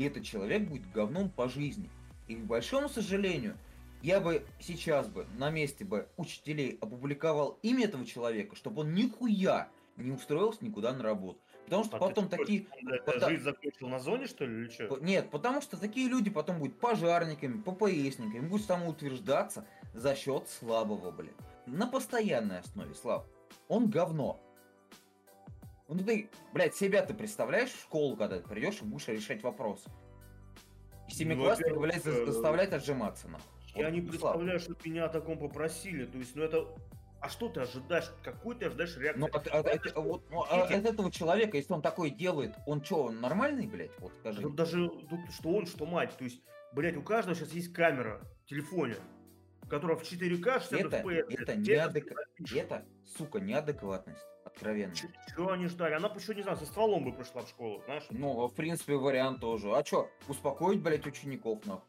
И этот человек будет говном по жизни. И к большому сожалению, я бы сейчас бы на месте бы учителей опубликовал имя этого человека, чтобы он нихуя не устроился никуда на работу. Потому что А ты потом что, такие... пота- жизнь закончил на зоне, что ли, или что? Нет, потому что такие люди потом будут пожарниками, ППСниками, будут самоутверждаться за счет слабого, блин. На постоянной основе, Слав. Он говно. Ну ты, блядь, себя ты представляешь в школу, когда ты придешь и будешь решать вопросы. И семиклассника, во-первых, блядь, э, заставлять отжиматься, нахуй. Я Вот, не ну, представляю, что меня о таком попросили. То есть, ну это... А что ты ожидаешь? Какой ты ожидаешь реакции? Ну, от, от- Это от- вот, ну, а от этого человека, если он такое делает, он что, он нормальный, блядь? Вот скажи. Тут даже тут что он, что мать. То есть, блядь, у каждого сейчас есть камера в телефоне, которая в 4К 60 Это- FPS. это Тебе неадек-. Это, сука, неадекватность. Откровенно. Чего они ждали? Она еще, не знаю, со стволом бы пришла в школу, знаешь? Ну, в принципе, вариант тоже. А чё, успокоить, блядь, учеников, нахуй.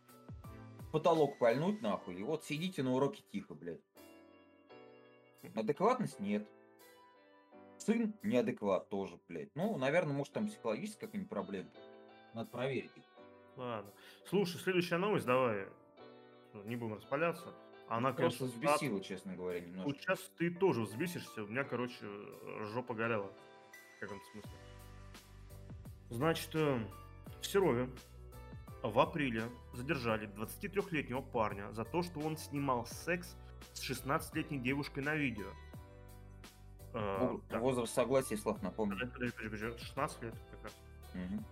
Потолок пальнуть, нахуй, и вот сидите на уроке тихо, блядь. Адекватность нет. Сын неадекват тоже, блядь. Ну, наверное, может, там психологическая какая-нибудь проблема. Надо проверить. Ладно. Слушай, следующая новость, давай. Не будем распаляться. Она, Просто конечно, взбесила, честно говоря, немножко. Вот сейчас ты тоже взбесишься, у меня, короче, жопа горела. В каком-то смысле. Значит, э, в Серове в апреле задержали 23-летнего парня за то, что он снимал секс с 16-летней девушкой на видео. Э, Возраст согласия, Слав, напомню. подожди, подожди, подожди, 16 лет как раз. Мгм.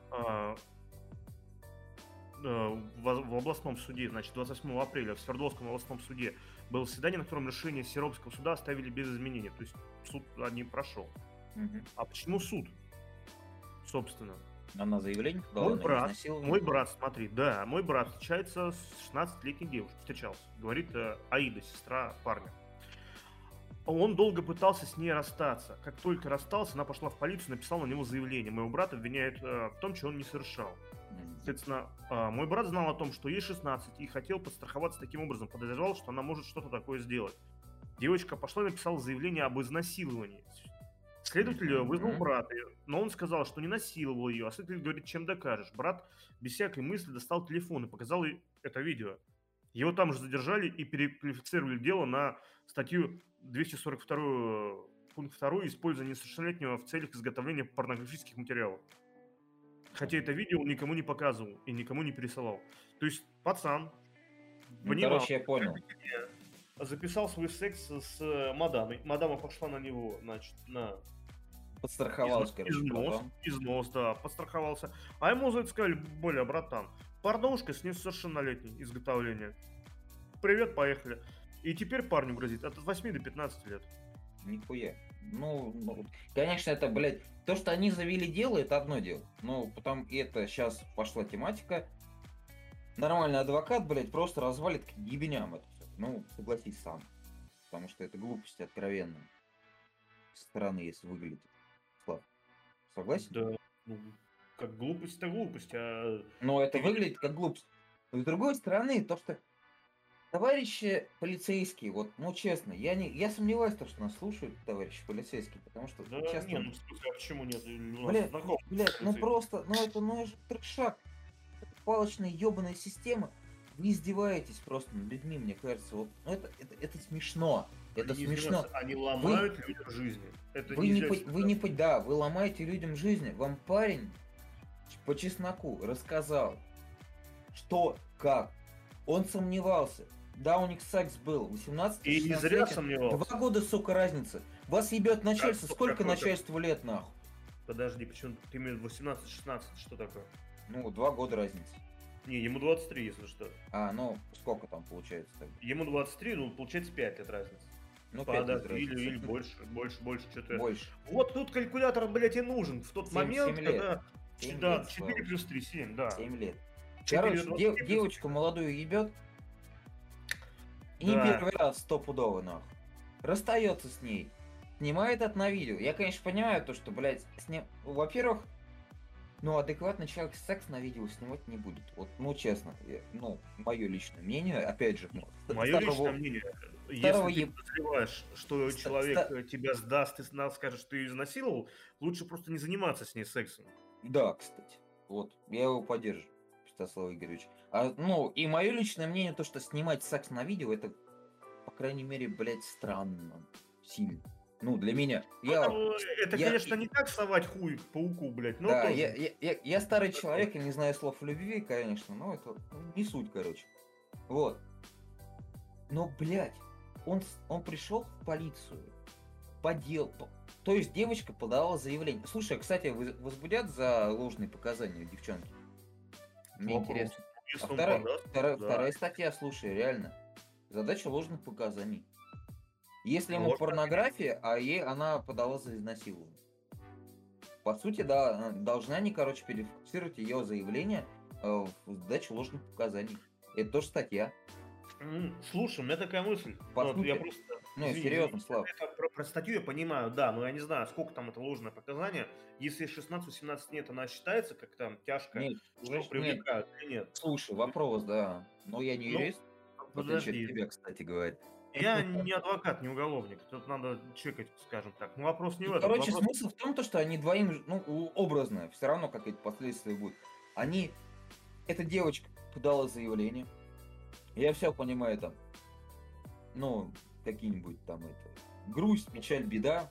А, э, в, областном суде, значит, 28 апреля в Свердловском областном суде было заседание, на котором решение Серовского суда оставили без изменений. То есть суд а, не прошел. Мгм. А почему суд? Собственно. Она заявление подала Мой брат, мой брат, смотри, да, мой брат встречается с 16-летней девушкой, встречался. Говорит э, Аида, сестра парня. Он долго пытался с ней расстаться. Как только расстался, она пошла в полицию, написала на него заявление. Моего брата обвиняют э, в том, что он не совершал. Соответственно, а, мой брат знал о том, что ей 16 и хотел подстраховаться таким образом. Подозревал, что она может что-то такое сделать. Девочка пошла и написала заявление об изнасиловании. Следователь Мгм. вызвал брата, но он сказал, что не насиловал ее. А следователь говорит, чем докажешь. Брат без всякой мысли достал телефон и показал ей это видео. Его там же задержали и переквалифицировали дело на статью 242 пункт 2 использование несовершеннолетнего в целях изготовления порнографических материалов. Хотя это видео он никому не показывал и никому не пересылал. То есть пацан Ну, понимал, короче, я понял. записал свой секс с э, мадамой. Мадама пошла на него, значит, на Подстраховалась, износ, короче, износ, потом. износ, да, подстраховался. А ему за это сказали, бля, братан, порнушка с несовершеннолетней изготовления. Привет, поехали. И теперь парню грозит от 8 до 15 лет. Нихуя. Ну, ну, конечно, это, блядь, то, что они завели дело, это одно дело. Но потом и это сейчас пошла тематика. Нормальный адвокат, блядь, просто развалит к ебеням это все. Ну, согласись сам. Потому что это глупости откровенные. Со стороны, если выглядит. Слав, согласен? Да, ну, как глупость-то глупость, а Но это выглядит как глупость. Но с другой стороны, то, что товарищи полицейские, вот, ну честно, я не, я сомневаюсь, то, что нас слушают товарищи полицейские, потому что Да, часто не, ну а почему нет? Блядь, блядь, ну просто, ну это, ну это трешак. Палочная ебаная система. Вы издеваетесь просто над людьми, мне кажется. Вот, ну это, это, это смешно. Это Они смешно. Они ломают людям жизни. Это Вы не, по- вы не, да, вы ломаете людям жизни. Вам парень по чесноку рассказал, что, как. Он сомневался. Да, у них секс был. 18 И не зря сомневался. Два года, сука, разница. Вас ебет начальство. Как- Сколько начальству лет, нахуй? Подожди, почему ты имеешь 18-16, что такое? Ну, два года разницы. Не, ему 23, если что. А, ну, сколько там получается тогда? Ему 23, ну, получается 5 лет разницы. Ну, пять лет Подожди, или, разницы. или больше, больше, больше, что-то. Больше. Вот тут калькулятор, блядь, и нужен. В тот Семь- момент, семь лет. когда... Семь да, лет, 4 Слава. плюс 3, 7, да. 7 лет. 4 Короче, дев- 3 плюс- девочку молодую ебет. И не Да. первый раз стопудово, нахуй. Расстается с ней. Снимает это на видео. Я, конечно, понимаю то, что, блядь, сня... во-первых, ну, адекватный человек секс на видео снимать не будет. Вот, ну, честно, я- ну, мое личное мнение, опять же, ну, ст- Мое старого- личное мнение, старого если еб- ты подозреваешь, что Ста- человек ста- э, тебя сдаст и сна- скажет, что ты ее изнасиловал, лучше просто не заниматься с ней сексом. Да, кстати. Вот, я его поддерживаю, Святослав Игоревич. А, ну, и мое личное мнение, то, что снимать секс на видео, это, по крайней мере, блядь, странно. Сильно. Ну, для меня. Я, Ну, это, я- конечно, не как совать хуй пауку, блядь, но да, тоже. я, я, я, я старый человек, я не знаю слов любви, конечно, но это ну, не суть, короче. Вот. Но, блядь, он, он пришел в полицию по делу. То есть девочка подала заявление. Слушай, а, кстати, возбудят за ложные показания девчонки? Мне Вопрос. интересно. Если А вторая, подаст, вторая, да. вторая статья, слушай, реально. Задача ложных показаний. Если ему Ложь порнография, а ей она подала за изнасилование. По сути, да, должны они, короче, перефиксировать ее заявление э, в сдачу ложных показаний. Это тоже статья. Слушай, у меня такая мысль. По Вот сути- я просто... Ну, извини, серьезно, Слав. про, про статью я понимаю, да, но я не знаю, сколько там это ложное показание. Если 16-18 нет, она считается как там тяжко, Нет, уже нет. привлекают или нет? Слушай, вопрос, да. Но я не Ну, юрист, в от Подожди, тебя, кстати говоря. я не адвокат, не уголовник. Тут надо чекать, скажем так. Ну, вопрос не в Ну, этом. Короче, вопрос- смысл в том, то, что они двоим, ну, образно, все равно какие-то последствия будут. Они, эта девочка подала заявление, я все понимаю там, ну, какие-нибудь там это, грусть, печаль, беда.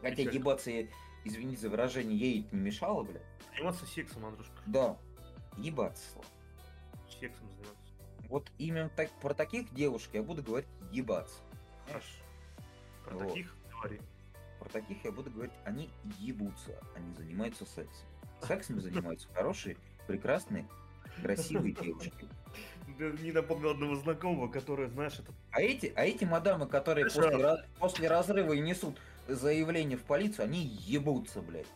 Хотя Печаль. ебаться, ей, извини за выражение, ей это не мешало, блядь. Заниматься сексом, Андрюшка. Да, ебаться, Слав. Сексом заниматься. Вот именно так, про таких девушек я буду говорить ебаться. Хорошо. Про Вот. таких говори. Про таких я буду говорить, они ебутся, они занимаются сексом. Сексом занимаются хорошие, прекрасные, красивые девушки. Да, Не напомнил одного знакомого, который, знаешь, этот А эти, а эти мадамы, которые после, после разрыва и несут заявление в полицию, они ебутся, блядь.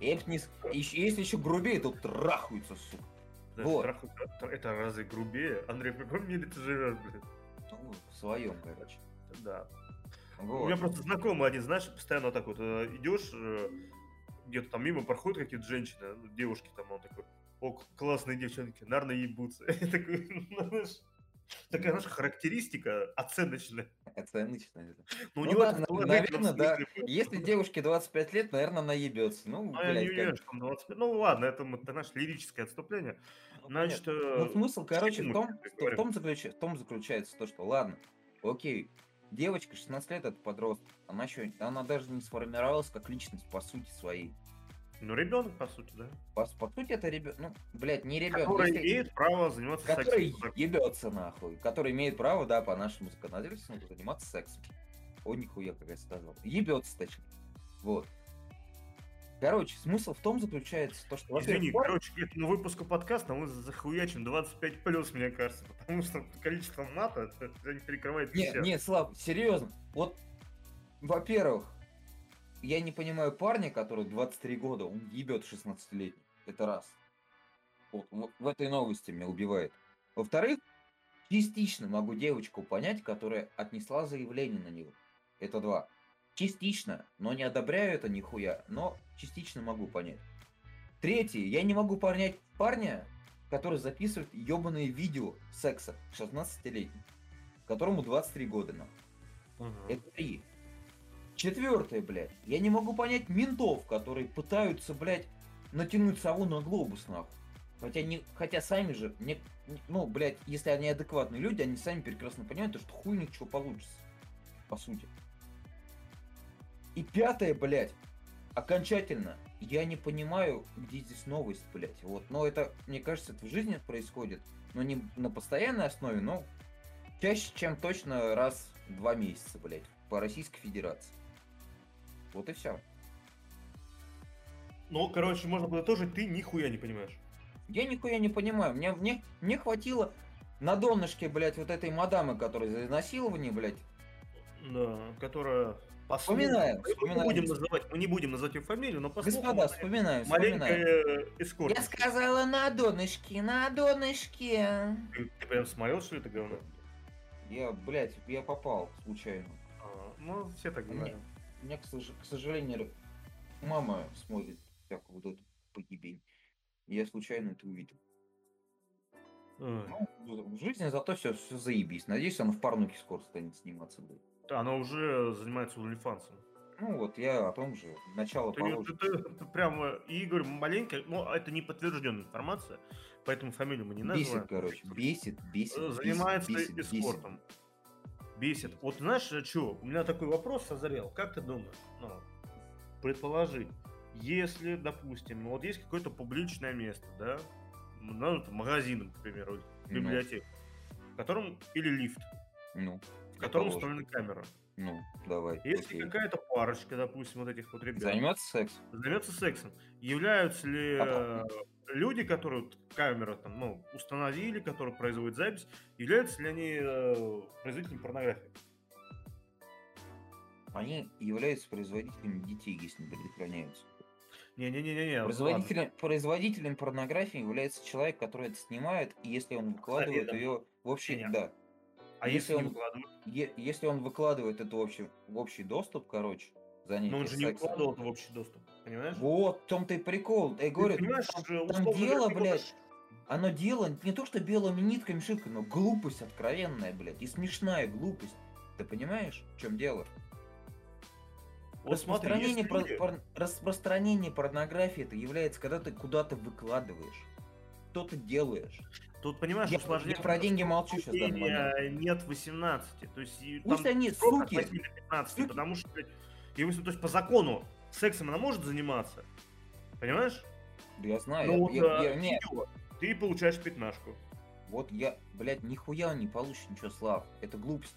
И это не с- ещё- если еще грубее, то трахаются, сука. да, Вот. тр- это разве грубее? Андрей, в каком мире ты живешь, блин? Ну, в своем, короче. Да. У Вот. меня просто знакомый один, знаешь, постоянно так вот э, идешь, э, где-то там мимо проходят какие-то женщины, ну, девушки там, он такой, о, классные девчонки, наверное, ебутся. Ну, знаешь, такая наша характеристика оценочная. Оценочно это. Но у Ну него да, наверное, да. Если девушке 25 лет, наверное, она ебется. Ну, А не блядь, как- что там 25. Ну ладно, это, это наше лирическое отступление. ну, Значит, Ну, смысл, короче, в том, в том, заключ- в том заключается то, что, ладно, окей, девочка 16 лет, это подросток, она еще, она даже не сформировалась как личность по сути своей. Ну, ребенок, по сути, да. По, по сути, это ребенок, ну, блядь, не ребенок, Который имеет право заниматься который сексом. ебется нахуй, который имеет право, да, по нашему законодательству заниматься сексом. О, нихуя, как я сказал. Ебется, точнее. Вот. Короче, смысл в том заключается, то, что... Извини, пар- короче, к этому выпуску подкаста мы захуячим 25 плюс, мне кажется, потому что количество мата это, не перекрывает Не, все. не, Слав, серьезно. Вот, во-первых, я не понимаю парня, который 23 года, он ебет 16-летний. Это раз. Вот, вот в этой новости меня убивает. Во-вторых, частично могу девочку понять, которая отнесла заявление на него. Это два. Частично, но не одобряю это нихуя, но частично могу понять. Третье, я не могу понять парня, который записывает ебаные видео секса 16-летний, которому 23 года нахуй. Мгм. Это три. Четвертое, блядь. Я не могу понять ментов, которые пытаются, блядь, натянуть сову на глобус, нахуй. Хотя, не, хотя сами же, не, ну, блядь, если они адекватные люди, они сами прекрасно понимают, то, что хуй у них чего получится. По сути. И пятое, блядь, окончательно, я не понимаю, где здесь новость, блядь. Вот, но это, мне кажется, это в жизни происходит. Но не на постоянной основе, но чаще, чем точно раз в два месяца, блядь, по Российской Федерации. Вот и все. Ну, короче, можно подытожить, ты нихуя не понимаешь. Я нихуя не понимаю. Мне, мне, мне хватило на донышке, блядь, вот этой мадамы, которая за изнасилование, блядь. Да, которая... по Вспоминаем, Мы не вспоминаем. будем называть, мы не будем называть ее фамилию, но по Господа, она вспоминаем, маленькая эскорт. Я сказала на донышке, на донышке. Ты, ты прям смотрел, что ли, это говно? Я, блядь, я попал случайно. А, ну, все так говорят. У меня, к, сож- к сожалению, мама смотрит всякую вот эту поебень. И Я случайно это увидел. Ой. Ну, в жизни зато все, все заебись. Надеюсь, он в порнухе скоро станет сниматься будет. Да, она уже занимается OnlyFans. Ну вот, я о том же. Начало Ты, положено. ты- ты- ты прям, э, Игорь, маленько, ну, это не подтвержденная информация, поэтому фамилию мы не Бесит, называем. короче. Бесит, бесит. Э, бесит, Занимается бесит, бесит. эскортом. Бесит. Вот знаешь, что, у меня такой вопрос созрел. Как ты думаешь? Ну, предположи, если, допустим, ну, вот есть какое-то публичное место, да, ну, там, магазин, к примеру, Ну. библиотека, в котором, или лифт, Ну, в котором установлена камера. ну, давай. Если окей. какая-то парочка, допустим, вот этих вот ребят, Заниматься сексом? займется сексом, являются ли А э, люди, которые вот камеру там, ну, установили, которые производят запись, являются ли они э, производителями порнографии? Они являются производителями детей, если не предохраняются. Не-не-не-не. Производителем, производителем порнографии является человек, который это снимает, и если он выкладывает Заведомо. ее в общий... Нет. Да. А если если он- выкладывают? Е- если он выкладывает это в общий, в общий доступ, короче, занятие Но он же не выкладывал это в общий доступ, понимаешь? Вот, в том-то и прикол. Я Ты говорю, понимаешь, там, там дело, говоря, ты блядь, оно дело не то, что белыми нитками шибко, но глупость откровенная, блядь, и смешная глупость. Ты понимаешь, в чем дело? Вот смотри, Распространение, есть про- пор- распространение порнографии это является, когда ты куда-то выкладываешь, что ты делаешь. Тут, понимаешь, Я, усложнение... я про деньги молчу сейчас. Нет 18. То есть Пусть они, суки, 8 до 15, суки. потому что, и, то есть по закону сексом она может заниматься, понимаешь? Да я знаю, Ну, я- вот, я- а, не, видео, ты получаешь пятнашку. вот я, блядь, нихуя не получишь ничего, Слав, это глупость.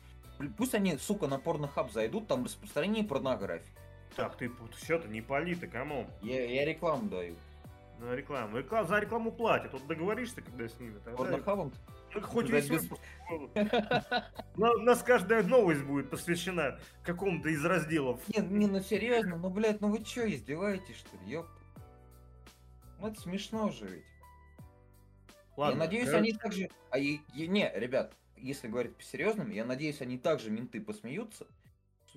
Пусть они, сука, на порнохаб зайдут, там распространение порнографии. Так, ты все-то не пали, ты камон. Я, я рекламу даю. На рекламу. Реклам- за рекламу платят. Вот договоришься, когда с ними. тогда- Порнохабом Хоть Да, весь без- выпуск. У нас каждая новость будет посвящена какому-то из разделов. Не, не, ну серьезно, ну, блядь, ну вы чё, издеваетесь, что ли, ёпта? Ну это смешно же ведь. Ладно, я надеюсь, короче, они также... А, и- и- не, ребят, если говорить по-серьезному, я надеюсь, они также менты посмеются.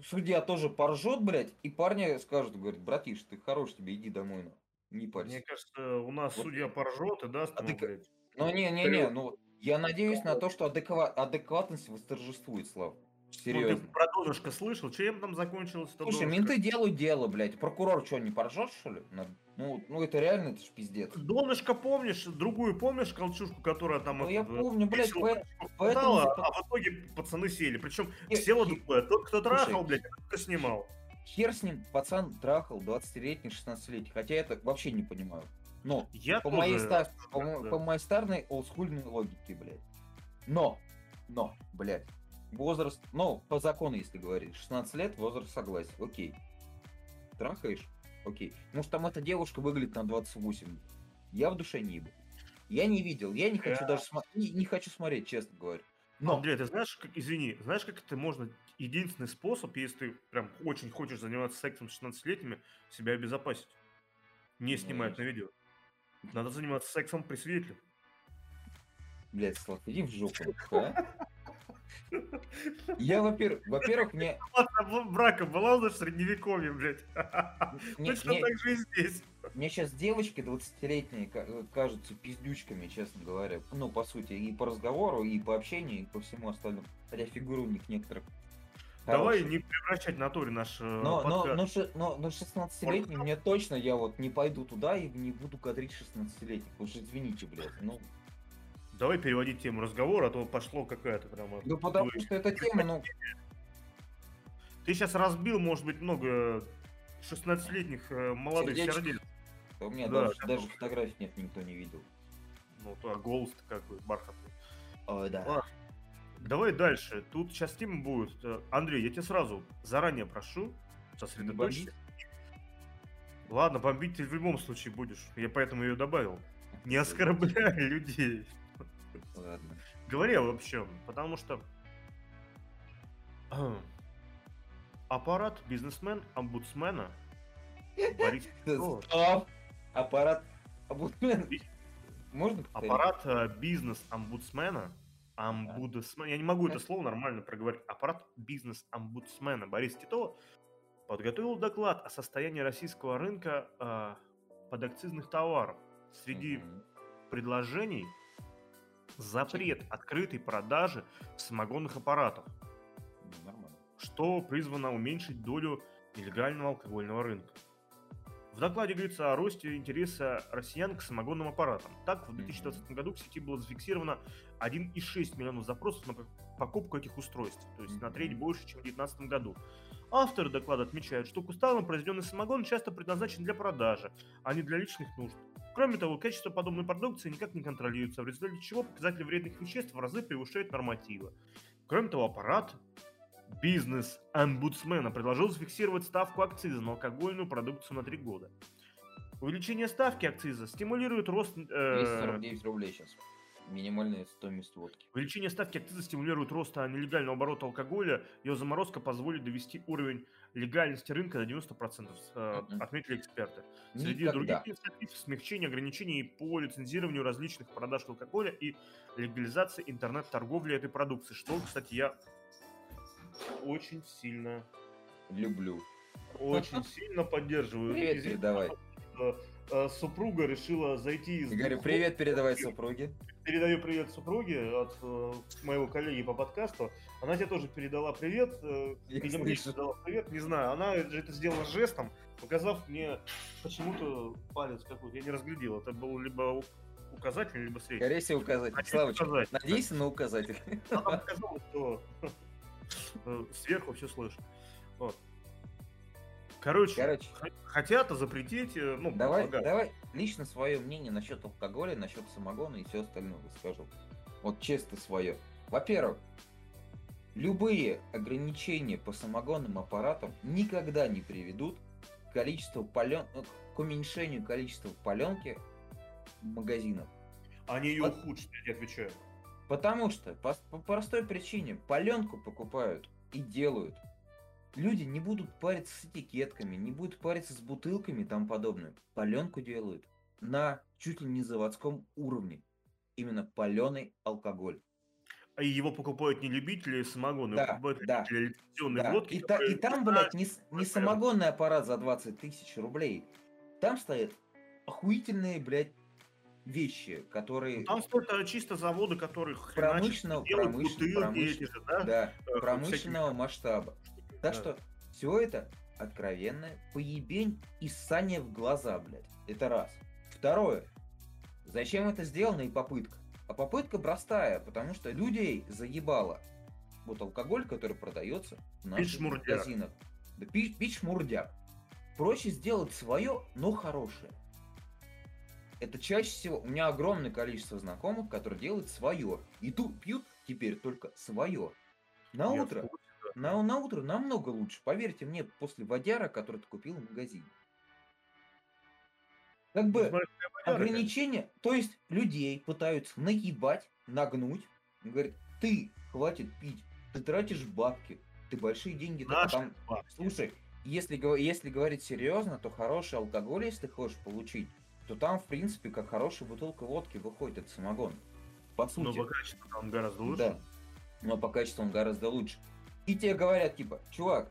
Судья тоже поржет, блядь, и парни скажут, говорит, братиш, ты хорош тебе, иди домой, ну. Не парься. Мне кажется, у нас Вот. судья поржет и даст А ему, ты блядь. Ну, не-не-не, ну, я надеюсь на то, что адеква- адекватность восторжествует, Слав. Ну, ты Серьезно. про донышко слышал? Чем там закончилось Слушай, донышко? менты делают дело, блядь. Прокурор что, не поржет, что ли? Ну, ну это реально, это ж пиздец. Донышко помнишь? Другую помнишь колчушку, которая там... Ну, я это, помню, блядь, по- поэтому- а в итоге пацаны сели. Причем село хи- другое. Тот, кто Слушай, трахал, блядь, а тот, кто снимал. Хер с ним, пацан трахал 20-летний, 16-летний. Хотя я это вообще не понимаю. Но, Я по тоже- моей, ста- по, да. по моей старной олдскульной логике, блядь. Но, но, блядь, возраст, ну, по закону, если говорить, 16 лет, возраст согласен, окей. Трахаешь? Окей. Может, там эта девушка выглядит на 28. Я в душе не ебу. Я не видел, я не хочу Я- даже смо- не, не хочу смотреть, честно говоря. Но, Андрей, ты знаешь, как, извини, знаешь, как это можно... Единственный способ, если ты прям очень хочешь заниматься сексом с 16-летними, себя обезопасить. Не Ну, снимать на видео. Надо заниматься сексом при свете. блядь, Слав, иди в жопу, а? Я, во-первых, во-первых, мне, брака была уже в средневековье, блядь. мне, Точно мне- так же и здесь. Мне сейчас девочки 20-летние ка- э, кажутся пиздючками, честно говоря. Ну, по сути, и по разговору, и по общению, и по всему остальному. Хотя фигуры у них некоторых. Давай не превращать в натуре наш э, Но, но, подкаст. но, но, но 16-летний мне точно, я вот не пойду туда и не буду кадрить 16-летних. Уж извините, блядь. Ну, Давай переводить тему разговора, а то пошло какая-то прямо... ну потому Ой. что эта тема, ну, Ты сейчас разбил, может быть, много 16-летних э, молодых Сердечко. сердец. у меня Да, даже, даже фотографий нет, никто не видел. Ну, то, а голос-то какой бархатный. Ой, да. Ладно. Давай дальше. Тут сейчас тема будет. Э, Андрей, я тебя сразу заранее прошу сосредоточься. Ладно, бомбить ты в любом случае будешь. Я поэтому ее добавил. Не оскорбляй людей. Ладно. Говори обобщенно, потому что аппарат бизнесмен омбудсмена Борис Петров, Стоп! Аппарат... Обутмен. Можно аппарат э, бизнес-омбудсмена, омбудсмен, я не могу это слово нормально проговорить, аппарат бизнес-омбудсмена Бориса Титова подготовил доклад о состоянии российского рынка э, подакцизных товаров. Среди Мгм. предложений запрет открытой продажи самогонных аппаратов, Ну, Нормально. что призвано уменьшить долю нелегального алкогольного рынка. В докладе говорится о росте интереса россиян к самогонным аппаратам. Так, в 2020 году в сети было зафиксировано 1,6 миллионов запросов на пок- покупку этих устройств, то есть на треть больше, чем в 2019 году. Авторы доклада отмечают, что кустарно произведенный самогон часто предназначен для продажи, а не для личных нужд. Кроме того, качество подобной продукции никак не контролируется, в результате чего показатели вредных веществ в разы превышают нормативы. Кроме того, аппарат бизнес омбудсмена предложил зафиксировать ставку акциза на алкогольную продукцию на три года. Увеличение ставки акциза стимулирует рост... э, 249 рублей сейчас. Минимальная стоимость водки. Увеличение ставки акциза стимулирует рост нелегального оборота алкоголя. Ее заморозка позволит довести уровень легальности рынка до 90%, э, отметили эксперты. Среди Никогда. других инициатив смягчение ограничений по лицензированию различных продаж алкоголя и легализация интернет-торговли этой продукции, что, кстати, я очень сильно, Люблю. очень сильно поддерживаю. Привет Извините, передавай. э, Супруга решила зайти из... Я говорю, привет передавай супруге. Передаю привет супруге от э, моего коллеги по подкасту. Она тебе тоже передала привет. э, слышу. передала привет, не знаю. Она это сделала жестом, показав мне почему-то палец какой-то. Я не разглядел. Это был либо у- указательный, либо средний. Скорее всего, указатель. Надеюсь, Славочка, указатель. надейся на указатель. А там оказалось, что сверху все слышно. Вот. Короче, Короче, хотят запретить, э, ну, давай, давай лично свое мнение насчет алкоголя, насчет самогона и все остальное скажу. Вот честно свое. Во-первых, любые ограничения по самогонным аппаратам никогда не приведут к количеству пален... э, к уменьшению количества паленки в магазинах. Они ее Вот. ухудшат, я тебе отвечаю. Потому что по, по простой причине паленку покупают и делают. Люди не будут париться с этикетками, не будут париться с бутылками и тому подобное. Паленку делают на чуть ли не заводском уровне. Именно паленый алкоголь. А его покупают не любители самогона, его Да, покупают да, любители лицензионной Да, водки. И, та- и там, блядь, не, не самогонный аппарат за 20 тысяч рублей. Там стоят охуительные, блядь, вещи, которые... Ну, Там стоят э, чисто заводы, которые Промышленного- делают промышлен- промышлен- же, да? Да, всякие промышленного масштаба. Так Да. что все это откровенная поебень и ссание в глаза, блядь. Это раз. Второе. Зачем это сделано и попытка? А попытка простая, потому что людей заебало. Вот алкоголь, который продается в наших шмурдяк. магазинах. Да пить, пить шмурдяк. Проще сделать свое, но хорошее. Это чаще всего... У меня огромное количество знакомых, которые делают свое. И тут пьют теперь только свое. На Я утро да. на, на утро намного лучше, поверьте мне, после водяра, который ты купил в магазине. Как бы смотри, водяра, ограничения, то есть людей пытаются наебать, нагнуть. Говорят, ты хватит пить, ты тратишь бабки, ты большие деньги. а там- Наши бабки. Слушай, если, если говорить серьезно, то хороший алкоголь, если ты хочешь получить, то там, в принципе, как хорошая бутылка водки выходит, это самогон. По Но сути. по качеству там гораздо лучше. Да. Но по качеству он гораздо лучше. И тебе говорят, типа, чувак,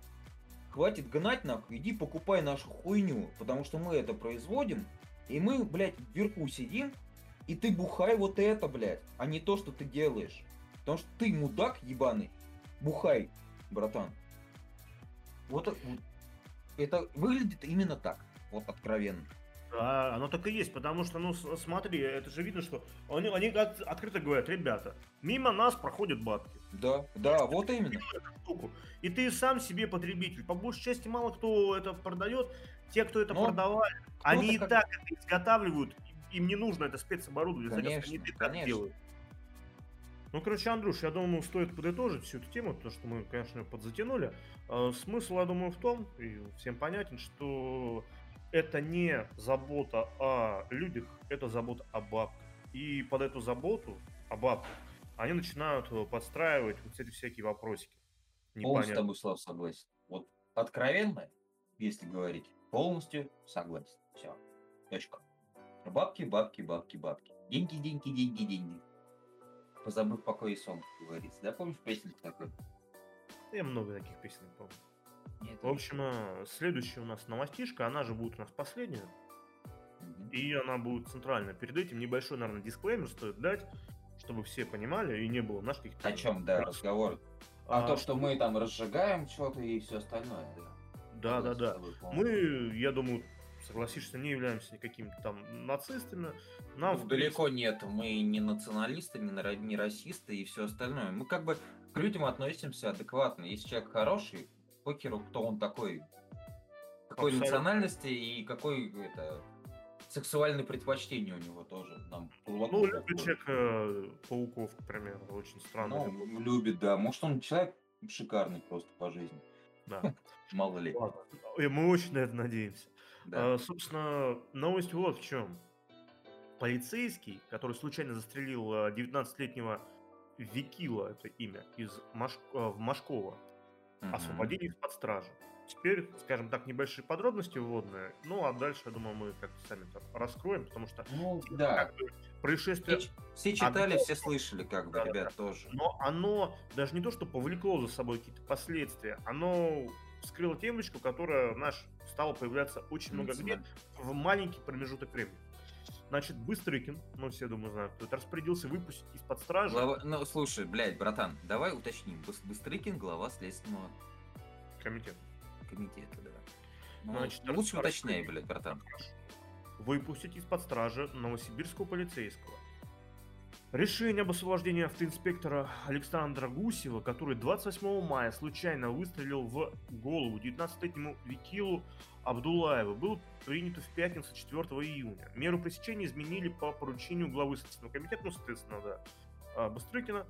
хватит гнать нахуй, иди покупай нашу хуйню, потому что мы это производим, и мы, блядь, вверху сидим, и ты бухай вот это, блядь, а не то, что ты делаешь. Потому что ты мудак ебаный, бухай, братан. Вот вот это выглядит именно так, вот откровенно. Да, оно так и есть, потому что, ну, смотри, это же видно, что они, они от- открыто говорят, ребята, мимо нас проходят бабки. Да, да, вот именно. И ты сам себе потребитель. По большей части мало кто это продает. Те, кто это Ну, продавали, они и как- так это изготавливают. Им не нужно это спецоборудование. Конечно, они так конечно. делают. Ну, короче, Андрюш, я думаю, стоит подытожить всю эту тему, потому что мы, конечно, подзатянули. А, Смысл, я думаю, в том, и всем понятен, что это не забота о людях, это забота о бабках. И под эту заботу о бабках они начинают э, подстраивать вот эти всякие вопросики. Полностью с тобой, Слав, согласен. Вот откровенно, если говорить, полностью согласен. Все. Точка. Бабки, бабки, бабки, бабки. Деньги, деньги, деньги, деньги. Позабыв покой и сон, как говорится. Да, помнишь песенку такой? Я много таких песен помню. Нет. В общем, э, следующая у нас новостишка, она же будет у нас последняя, и она будет центральная. Перед этим небольшой, наверное, дисклеймер стоит дать, чтобы все понимали, и не было наших каких-то... О чем, да, раз- разговор? А, А то, что мы там разжигаем что-то и все остальное, да. Да, да, да. тобой. Мы, я думаю, согласишься, не являемся никакими там нацистами. Нам, Ну, в далеко нет, мы не националисты, не, не расисты и все остальное. Мы как бы к людям относимся адекватно. Если человек хороший, покеру, кто он такой, какой Абсолютно. национальности и какой это сексуальное предпочтение у него тоже. Нам Ну, любит человек э, пауков, к примеру, очень странно. Ну, любит, да. Может, он человек шикарный просто по жизни. Да. Мало ли. Ладно. И мы очень на это надеемся. Да. А, собственно, новость вот в чем. Полицейский, который случайно застрелил а, 19-летнего Викила, это имя, из Маш... а, в Машково, Мгм. освободили из-под стражи. Теперь, скажем так, небольшие подробности вводные. Ну, а дальше, я думаю, мы как-то сами это раскроем, потому что Ну, да. как бы, происшествие... Все, все читали, Одно- все слышали, как бы, Да-да-да. ребят, тоже. Но оно даже не то, что повлекло за собой какие-то последствия, оно вскрыло темочку, которая наш стала появляться очень много где в маленький промежуток времени. Значит, Быстрыкин, ну все, думаю, знают, кто это распорядился выпустить из-под стражи. Глава- Ну, слушай, блядь, братан, давай уточним. Быс- Быстрыкин, глава Следственного комитет. комитета, да. Ну, Значит, лучше рас- уточняй, блядь, братан. выпустить из-под стражи новосибирского полицейского. Решение об освобождении автоинспектора Александра Гусева, который 28 мая случайно выстрелил в голову 19-летнему Викилу Абдулаеву, было принято в пятницу 4 июня. Меру пресечения изменили по поручению главы Следственного комитета, ну, соответственно, да, а, Быстрыкина.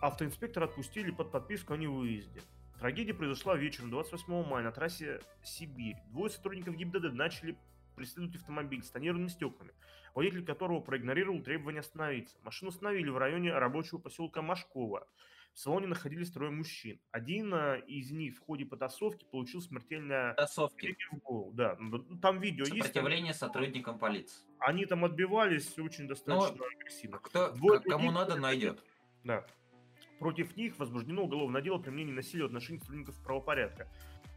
Автоинспектора отпустили под подписку о невыезде. Трагедия произошла вечером 28 мая на трассе Сибирь. Двое сотрудников ГИБДД начали преследовать автомобиль с тонированными стеклами водитель которого проигнорировал требование остановиться. Машину остановили в районе рабочего поселка Машкова. В салоне находились трое мужчин. Один э, из них в ходе потасовки получил смертельное потасовки. Да, ну, там видео Сопротивление есть. Сопротивление сотрудникам полиции. Они там отбивались очень достаточно Но агрессивно. Кто, Двое кому них, надо, найдет. Да. Против них возбуждено уголовное дело применения насилия в отношении сотрудников правопорядка.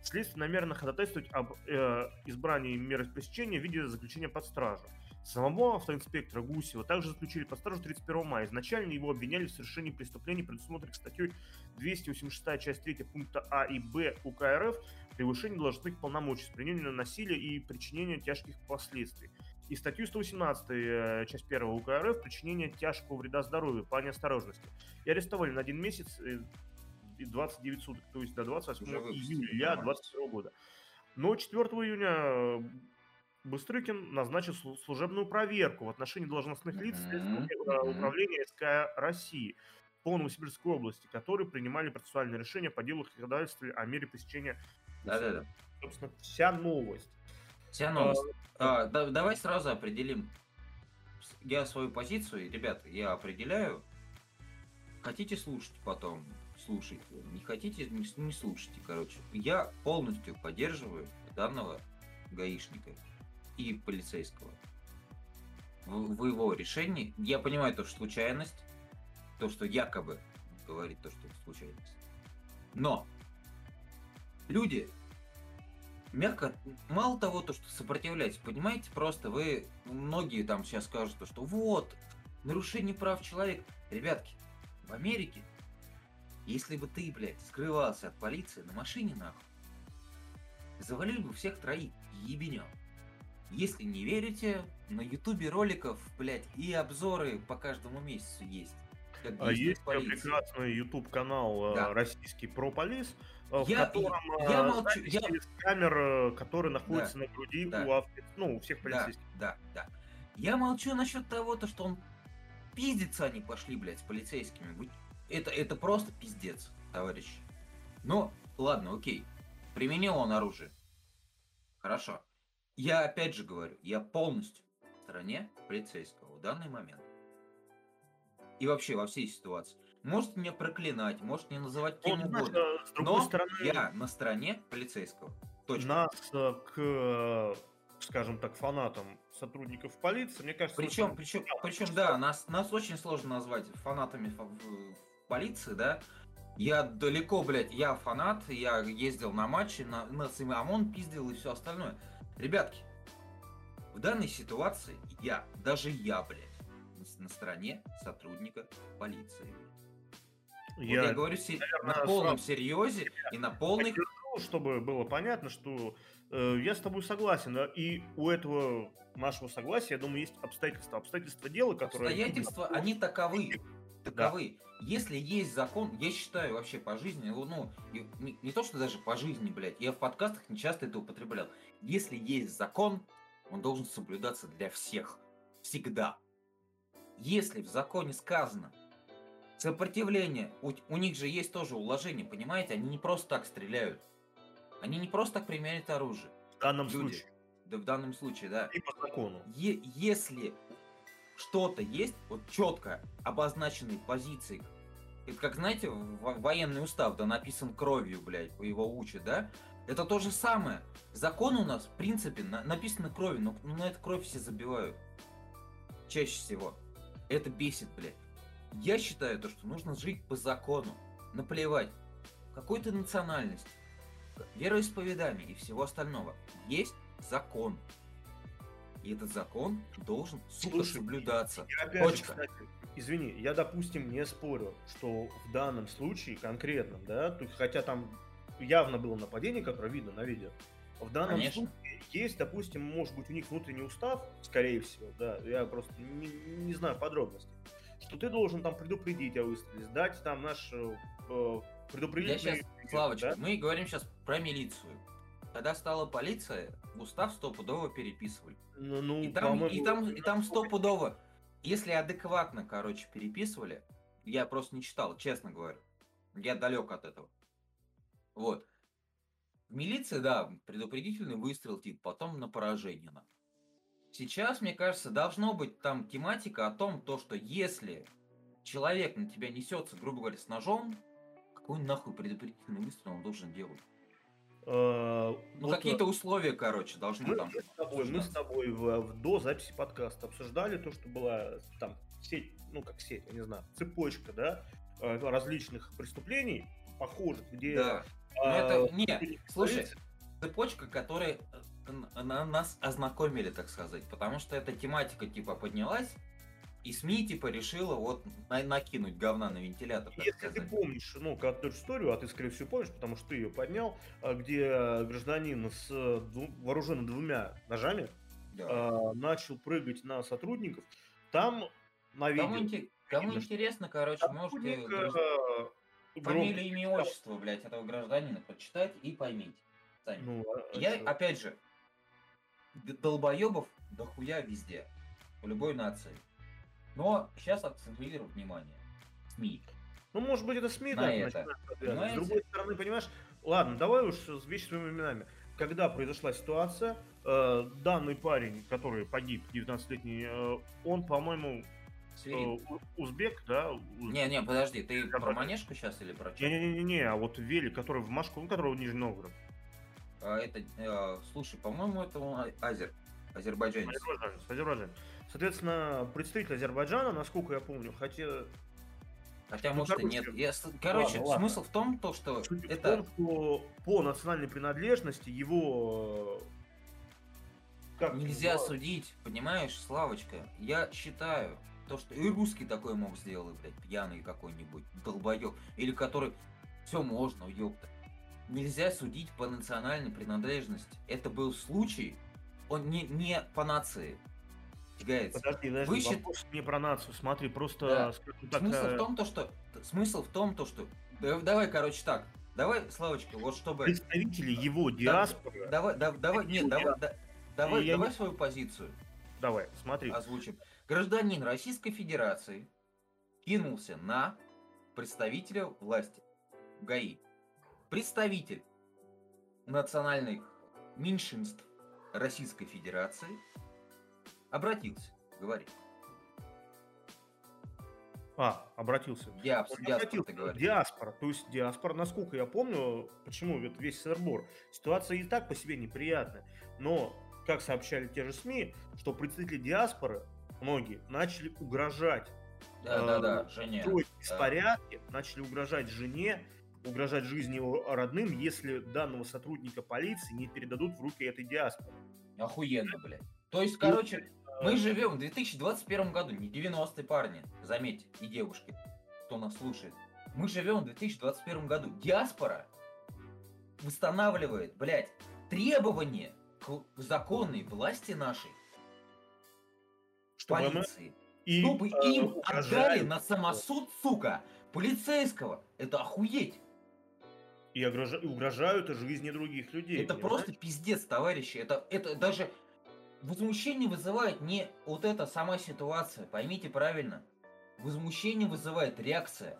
Следствие намерено ходатайствовать об э, избрании меры пресечения в виде заключения под стражу. Самого автоинспектора Гусева также заключили под стражу 31 мая. Изначально его обвиняли в совершении преступлений, предусмотренных статьей 286 часть 3 пункта А и Б УК РФ превышение должностных полномочий с применением насилия и причинения тяжких последствий. И статью 118 э, часть 1 УК РФ причинение тяжкого вреда здоровью по неосторожности. И арестовали на один месяц э, и 29 суток, то есть до 28 июля 2022 года. Но 4 июня Быстрыкин назначил служебную проверку в отношении должностных лиц mm-hmm. управления СК России по Новосибирской области, которые принимали процессуальные решения по делу ходатайстве о мере пресечения. Да-да-да. Собственно, вся новость. Вся новость. А, а, да, давай сразу определим. Я свою позицию, ребята, я определяю. Хотите слушать потом, слушайте. Не хотите, не, не слушайте, короче. Я полностью поддерживаю данного гаишника и полицейского. В, в его решении, я понимаю то, что случайность, то, что якобы говорит то, что это случайность. Но люди, мягко, мало того, то, что сопротивляйтесь, понимаете, просто вы, многие там сейчас скажут, что вот, нарушение прав человека. Ребятки, в Америке, если бы ты, блядь, скрывался от полиции на машине, нахуй, завалили бы всех троих, ебенем. Если не верите, на ютубе роликов, блядь, и обзоры по каждому месяцу есть. а есть прекрасный YouTube канал э, да. российский про полис, э, в я, котором я, э, молчу, я... камер, которые находятся да, на груди да, у, авто... ну, у всех полицейских. Да, да, да. Я молчу насчет того, то, что он пиздиться они пошли, блядь, с полицейскими. Это, это просто пиздец, товарищ. Но, ладно, окей. Применил он оружие. Хорошо. Я опять же говорю, я полностью в стороне полицейского в данный момент. И вообще во всей ситуации. Может меня проклинать, может не называть кем Он, угодно. С но стороны, я на стороне полицейского. Точно. Нас э, к, э, скажем так, фанатам сотрудников полиции, мне кажется... Причем, причем, причем, да, нас, нас очень сложно назвать фанатами в полиции, да, я далеко, блядь, я фанат, я ездил на матчи, на, на ОМОН пиздил и все остальное. Ребятки, в данной ситуации я, даже я, блядь, на стороне сотрудника полиции. Я, вот я говорю наверное, на полном сразу... серьезе и на полной... Чтобы было понятно, что э, я с тобой согласен, и у этого нашего согласия, я думаю, есть обстоятельства. Обстоятельства дела, которые... Обстоятельства, они таковы таковы. Да. Если есть закон, я считаю вообще по жизни, ну, не, не то, что даже по жизни, блядь, я в подкастах не часто это употреблял. Если есть закон, он должен соблюдаться для всех. Всегда. Если в законе сказано сопротивление, у, у них же есть тоже уложение, понимаете? Они не просто так стреляют. Они не просто так применяют оружие. В данном Люди. случае. Да в данном случае, да. И по закону. Е- если что-то есть, вот четко обозначенной позиции. Это как, знаете, военный устав, да, написан кровью, блядь, его учат, да? Это то же самое. Закон у нас, в принципе, на, написано кровью, но, на эту кровь все забивают. Чаще всего. Это бесит, блядь. Я считаю то, что нужно жить по закону. Наплевать. Какой то национальность, вероисповедание и всего остального. Есть закон. И этот закон должен, сука, Слушай, соблюдаться. Я опять же, кстати, извини, я, допустим, не спорю, что в данном случае конкретном, да, то хотя там явно было нападение, которое видно на видео, В данном Конечно. случае есть, допустим, может быть, у них внутренний устав, скорее всего, да, я просто не, не знаю подробностей, что ты должен там предупредить о выстреле, сдать там наш э, предупредительный... Я сейчас, Славочка, да? мы говорим сейчас про милицию. Когда стала полиция, устав стопудово переписывали. Ну, ну, и, там, и, там, и там стопудово, если адекватно, короче, переписывали, я просто не читал, честно говорю. Я далек от этого. Вот. В милиции, да, предупредительный выстрел, типа, потом на поражение надо. Сейчас, мне кажется, должно быть там тематика о том, то, что если человек на тебя несется, грубо говоря, с ножом, какой нахуй предупредительный выстрел он должен делать? А, ну, вот какие-то э, условия, короче, должны мы там. С тобой, мы с тобой в, в, до записи подкаста обсуждали то, что была там сеть, ну как сеть, я не знаю, цепочка, да, э, различных преступлений, похожих, где... Да. А, это, не, слушай, цепочка, которая э, нас ознакомили, так сказать, потому что эта тематика типа поднялась, и СМИ, типа, решила вот на- накинуть говна на вентилятор. Если сказать. ты помнишь, ну, как эту историю, а ты, скорее всего, помнишь, потому что ты ее поднял, где гражданин с дву- вооруженным двумя ножами да. а, начал прыгать на сотрудников, там на видео... Кому, кому интересно, короче, можете... Фамилию, имя, отчество, блядь, этого гражданина почитать и поймите. Сами. Ну, а, Я, что? опять же, долбоебов дохуя везде. В любой нации. Но сейчас акцентирую внимание. СМИ. Ну, может быть, это СМИ, да, это. С другой стороны, понимаешь, ладно, давай уж с вещи своими именами. Когда произошла ситуация, э, данный парень, который погиб, 19-летний, э, он, по-моему, э, узбек, да? Не-не, подожди, ты который... про Манежку сейчас или про что? Не-не-не, а вот Вели, который в Машку, ну, который в Нижний Новгород. А, это, э, слушай, по-моему, это он Азер, азербайджанец. Азербайджанец, азербайджанец. Соответственно, представитель Азербайджана, насколько я помню, хотя... Хотя, ну, может, и нет. Я, короче, ладно, смысл ладно. в том, то, что Суть это... В том, что по национальной принадлежности его... Э, как Нельзя его... судить, понимаешь, Славочка? Я считаю, то, что и русский такой мог сделать, блядь, пьяный какой-нибудь, долбоёб, или который... Все можно, ёпта. Нельзя судить по национальной принадлежности. Это был случай, он не, не по нации тягается. Подожди, подожди, Вы вопрос не про нацию, смотри, просто... Да. Так, смысл в том, то, что... Смысл в том, то, что... Давай, короче, так. Давай, Славочка, вот чтобы... Представители его диаспоры... Давай, давай, давай, нет, давай, давай, я давай не... свою позицию. Давай, смотри. Озвучим. Гражданин Российской Федерации кинулся на представителя власти ГАИ. Представитель национальных меньшинств Российской Федерации Обратился, говорит. А, обратился. Диапс, Он диаспора, ты говоришь. Диаспора. То есть диаспора, насколько я помню, почему вот весь сырбор. Ситуация и так по себе неприятная. Но, как сообщали те же СМИ, что представители диаспоры, многие, начали угрожать да, э, да, да, жене. беспорядки, да. начали угрожать жене, угрожать жизни его родным, если данного сотрудника полиции не передадут в руки этой диаспоры. Охуенно, блядь. То есть, короче, мы живем в 2021 году, не 90-е парни, заметьте, и девушки, кто нас слушает. Мы живем в 2021 году. Диаспора восстанавливает, блядь, требования к законной власти нашей, чтобы полиции, и, чтобы э, им отдали на самосуд, сука, полицейского. Это охуеть. И угрожают жизни других людей. Это понимаешь? просто пиздец, товарищи. Это, это даже Возмущение вызывает не вот эта сама ситуация, поймите правильно. Возмущение вызывает реакция.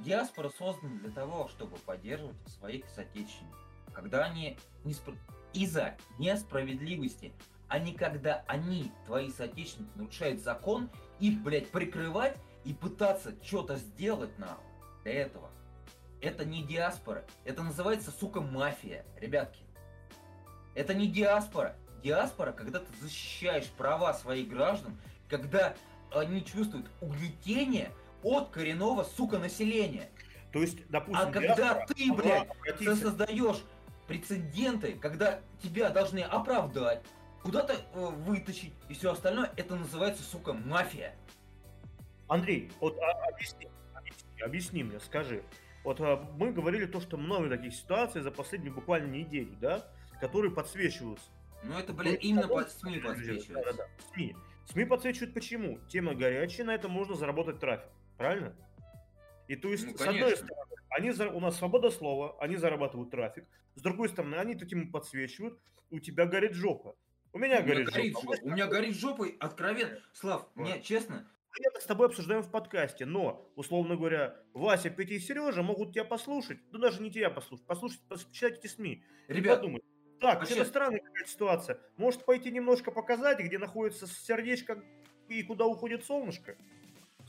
Диаспора создана для того, чтобы поддерживать своих соотечественников. Когда они неспро... из-за несправедливости, а не когда они, твои соотечественники, нарушают закон, их, блядь, прикрывать и пытаться что-то сделать на для этого. Это не диаспора. Это называется, сука, мафия, ребятки. Это не диаспора диаспора, когда ты защищаешь права своих граждан, когда они чувствуют угнетение от коренного, сука, населения. То есть, допустим, а когда ты, блядь, ты создаешь прецеденты, когда тебя должны оправдать, куда-то э, вытащить и все остальное, это называется, сука, мафия. Андрей, вот а, объясни, объясни, объясни мне, скажи. Вот а, мы говорили то, что много таких ситуаций за последние буквально недели, да? которые подсвечиваются. Ну это, блядь, именно под СМИ подсвечивается. Да, да, да. СМИ. СМИ подсвечивают почему? Тема горячая, на этом можно заработать трафик. Правильно? И то есть, Ну, с одной стороны, они, за- у нас свобода слова, они зарабатывают трафик. С другой стороны, они тему подсвечивают, у тебя горит жопа. У меня У горит горит жопа. жопа. У меня горит жопой откровенно. Слав, мне честно, Мы это с тобой обсуждаем в подкасте, но, условно говоря, Вася, Петя и Сережа могут тебя послушать, да даже не тебя послушать, послушать, почитать эти СМИ. ребят, подумать, так, вообще- это странная какая-то ситуация. Может пойти немножко показать, где находится сердечко и куда уходит солнышко?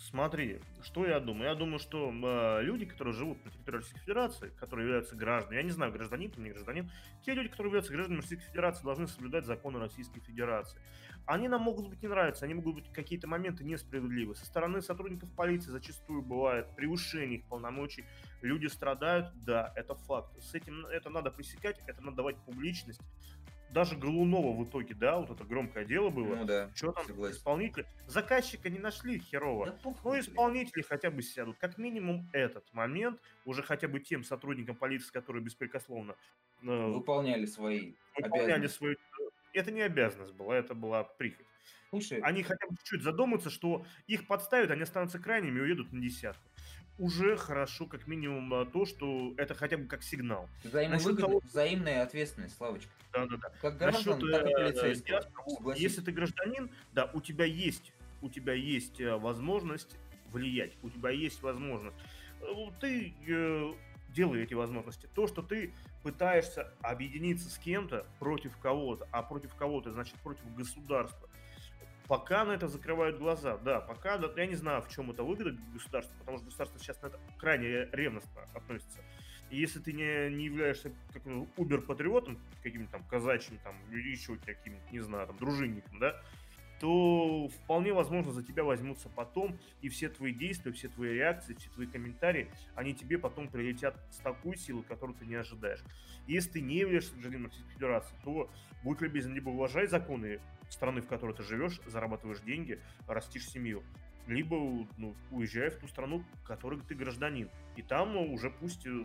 Смотри, что я думаю? Я думаю, что э, люди, которые живут на территории Российской Федерации, которые являются гражданами, я не знаю, гражданин ты, не гражданин, те люди, которые являются гражданами Российской Федерации, должны соблюдать законы Российской Федерации. Они нам могут быть не нравятся, они могут быть какие-то моменты несправедливы. Со стороны сотрудников полиции зачастую бывает превышение их полномочий, люди страдают, да, это факт. С этим это надо пресекать, это надо давать публичность. Даже Голунова в итоге, да, вот это громкое дело было. ну да, Что там согласен. исполнители? Заказчика не нашли херово. Да похуй, Ну, блядь. исполнители хотя бы сядут. Как минимум этот момент уже хотя бы тем сотрудникам полиции, которые беспрекословно э, выполняли свои выполняли обязанности. свою... Это не обязанность была, это была прихоть. Слушай, Они хотя бы чуть-чуть задумаются, что их подставят, они останутся крайними и уедут на десятку. Уже хорошо, как минимум, а, то, что это хотя бы как сигнал. взаимовыгодная, того- взаимная ответственность, Славочка. Да-да-да. Как граждан, Насчет, так и э, полицейского. Если ты гражданин, да, у тебя есть, у тебя есть э, возможность влиять, у тебя есть возможность. Э, Ты э, делай эти возможности. То, что ты пытаешься объединиться с кем-то против кого-то, а против кого-то, значит, против государства. Пока на это закрывают глаза, да, пока, я не знаю, в чем это выгода государства, потому что государство сейчас на это крайне ревностно относится. И если ты не, не являешься как убер-патриотом, каким-то там казачьим, там, или еще каким-то, не знаю, там, дружинником, да, то вполне возможно за тебя возьмутся потом, и все твои действия, все твои реакции, все твои комментарии, они тебе потом прилетят с такой силой, которую ты не ожидаешь. Если ты не являешься гражданином Российской Федерации, то будь любезен, либо уважай законы страны, в которой ты живешь, зарабатываешь деньги, растишь семью, либо ну, уезжай в ту страну, в которой ты гражданин. И там ну, уже пусть э,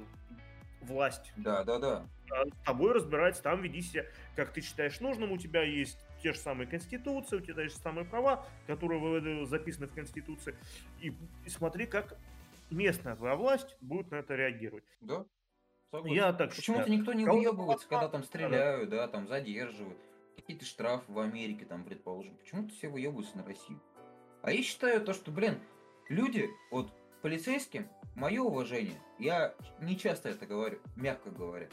власть Да, да, да. а, с тобой разбирается, там веди себя, как ты считаешь нужным, у тебя есть те же самые конституции, у тебя есть самые права, которые вы- записаны в конституции, и, и смотри, как местная твоя власть будет на это реагировать. Да. Согласен. Я так Почему-то никто не выебывается, когда там стреляют, да, там задерживают. Какие-то штрафы в Америке, там, предположим. Почему-то все выебываются на Россию. А я считаю то, что, блин, люди, вот, полицейским, мое уважение, я не часто это говорю, мягко говоря.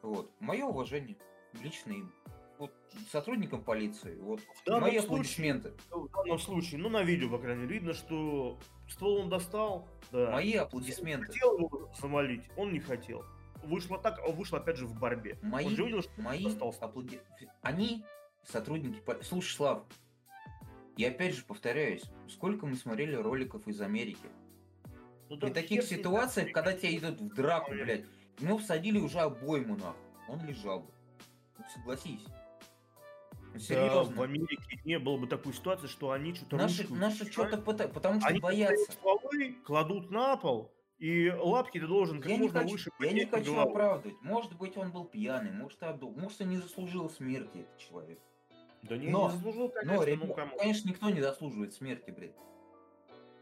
Вот, мое уважение лично им. Вот, сотрудникам полиции, вот, В мои случае- аплодисменты. В данном случае, ну, на видео, по крайней мере, видно, что ствол он достал, да. Мои аплодисменты. Хотел его замолить, он не хотел. Вышло так, а вышло опять же в борьбе. Мои, Он же видел, что мои аплоди- Они, сотрудники... пол- Слушай, Слав, я опять же повторяюсь, сколько мы смотрели роликов из Америки. Ну, да При таких ситуациях, да, когда тебя идут в драку, блядь, ему всадили уже обойму, нахуй. Он лежал бы. Ну, согласись. Ну, Да, серьезно. в Америке не было бы такой ситуации, что они что-то Наши, ручку наши что-то пытаются, потому что Они боятся. стволы, кладут на пол, и лапки ты должен как Я можно хочу, выше я не хочу головой. оправдывать. Может быть, он был пьяный, может, отдул, может, он не заслужил смерти, этот человек. Да не, Но- не заслужил, Но, конечно, ну, ребят, кому. конечно, никто не заслуживает смерти, блядь.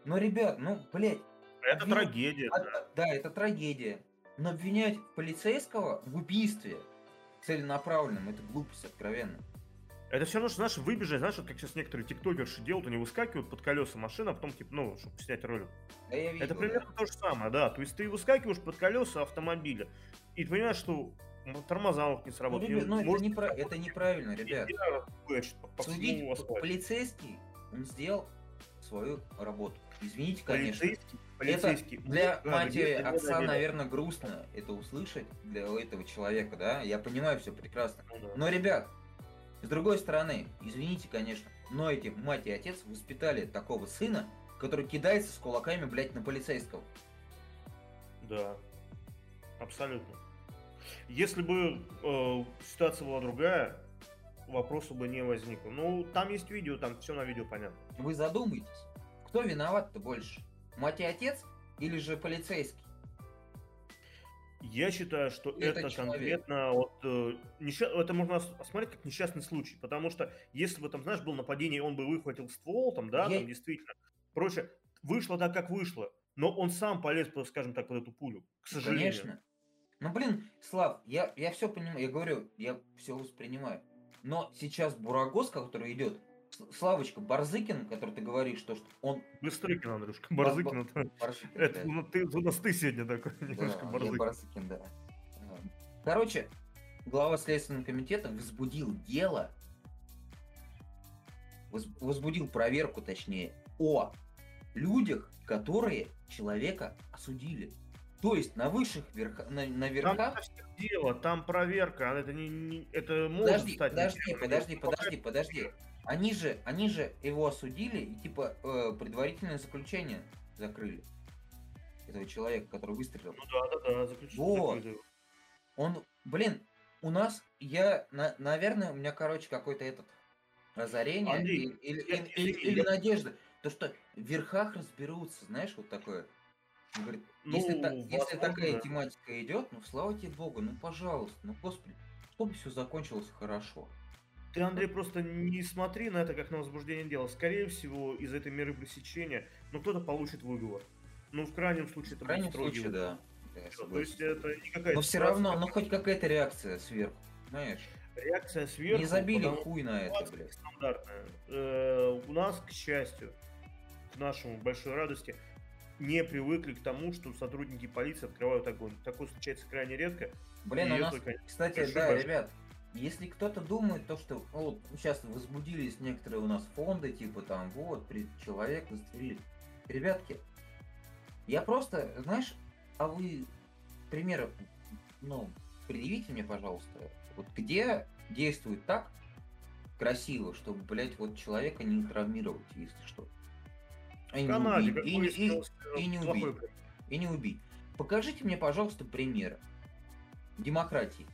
Но, ребят, ну, блядь, Это обвинять- трагедия, а- да. да, это трагедия. Но обвинять полицейского в убийстве целенаправленном, это глупость откровенно. Это все равно, что, знаешь, выбежать, знаешь, вот как сейчас некоторые тиктокерши делают, они выскакивают под колеса машины, а потом, типа, ну, чтобы снять ролик. Да я видел, Это да. примерно то же самое, да. То есть ты выскакиваешь под колеса автомобиля, и ты понимаешь, что м, тормоза могут не Ну, сработать. ребят, ну, это, не про- это неправильно, ребят. по, Судить полицейский, он сделал свою работу. Извините, конечно. Полицейский, полицейский. Для Да, матери отца, наверное, грустно это услышать для этого человека, да? Я понимаю все прекрасно. Ну да. Но, ребят, с другой стороны, извините, конечно, но эти мать и отец воспитали такого сына, который кидается с кулаками, блядь, на полицейского. Да, абсолютно. Если бы э, ситуация была другая, вопроса бы не возникло. Ну, там есть видео, там все на видео понятно. Вы задумайтесь, кто виноват-то больше? Мать и отец или же полицейский? Я считаю, что Это это, человек. конкретно вот э, несча- это можно ос- осмотреть как несчастный случай, потому что если бы там, знаешь, было нападение, он бы выхватил ствол, там, да, Я- там действительно, прочее, вышло так, как вышло, но он сам полез, по- скажем так, под эту пулю, к сожалению. Конечно. Ну, блин, Слав, я, я все понимаю, я говорю, я все воспринимаю. Но сейчас Бурагос, который идет, Славочка, Барзыкин, который ты говоришь, что, что он... Быстрыкин, Андрюшка, Бар- Барзыкин, это, Барзыкин, это да. ну, ты, у нас ты сегодня такой, немножко Да, Барзыкин. Барзыкин, да. А, Короче, глава Следственного комитета возбудил дело, воз- возбудил проверку, точнее, о людях, которые человека осудили. То есть на высших верха, на, на Там верхах... совсем дело, там проверка, а это не, не- это может Подожди, стать подожди, подожди, но подожди, подожди. Они же, они же его осудили и типа э, предварительное заключение закрыли. Этого человека, который выстрелил. Ну да, да, да, заключить. Вот. Он, блин, у нас, я, на- наверное, у меня, короче, какой-то этот озарение Андрей, или, или, я- или- извини, или я- надежда, то что в верхах разберутся, знаешь, вот такое. Он говорит, если, Ну, та- если возможно, такая да. тематика идет, ну слава тебе богу, ну пожалуйста, ну господи, чтобы все закончилось хорошо. Ты, Андрей, просто не смотри на это как на возбуждение дела. Скорее всего, из этой меры пресечения, ну, кто-то получит выговор. Ну, в крайнем случае, это В крайнем будет строгий случае, выговор. да. То есть это не какая-то Но все равно, как ну хоть какая-то реакция сверху, знаешь. реакция сверху. Не забили хуй на это, блядь. стандартная. Э, у нас, к счастью, к нашему большой радости, не привыкли к тому, что сотрудники полиции открывают огонь. Такое случается крайне редко. Блин, у нас, конечно, кстати, да, большой. ребят, если кто-то думает то, что ну, вот сейчас возбудились некоторые у нас фонды, типа там, вот, человек застрелили. Ребятки, я просто, знаешь, а вы примеры, ну, предъявите мне, пожалуйста, вот где действует так красиво, чтобы, блядь, вот человека не травмировать, если что. И не Канаде, убить, и не- и- выяснилось, и не убить. и не убить. Покажите мне, пожалуйста, примеры демократии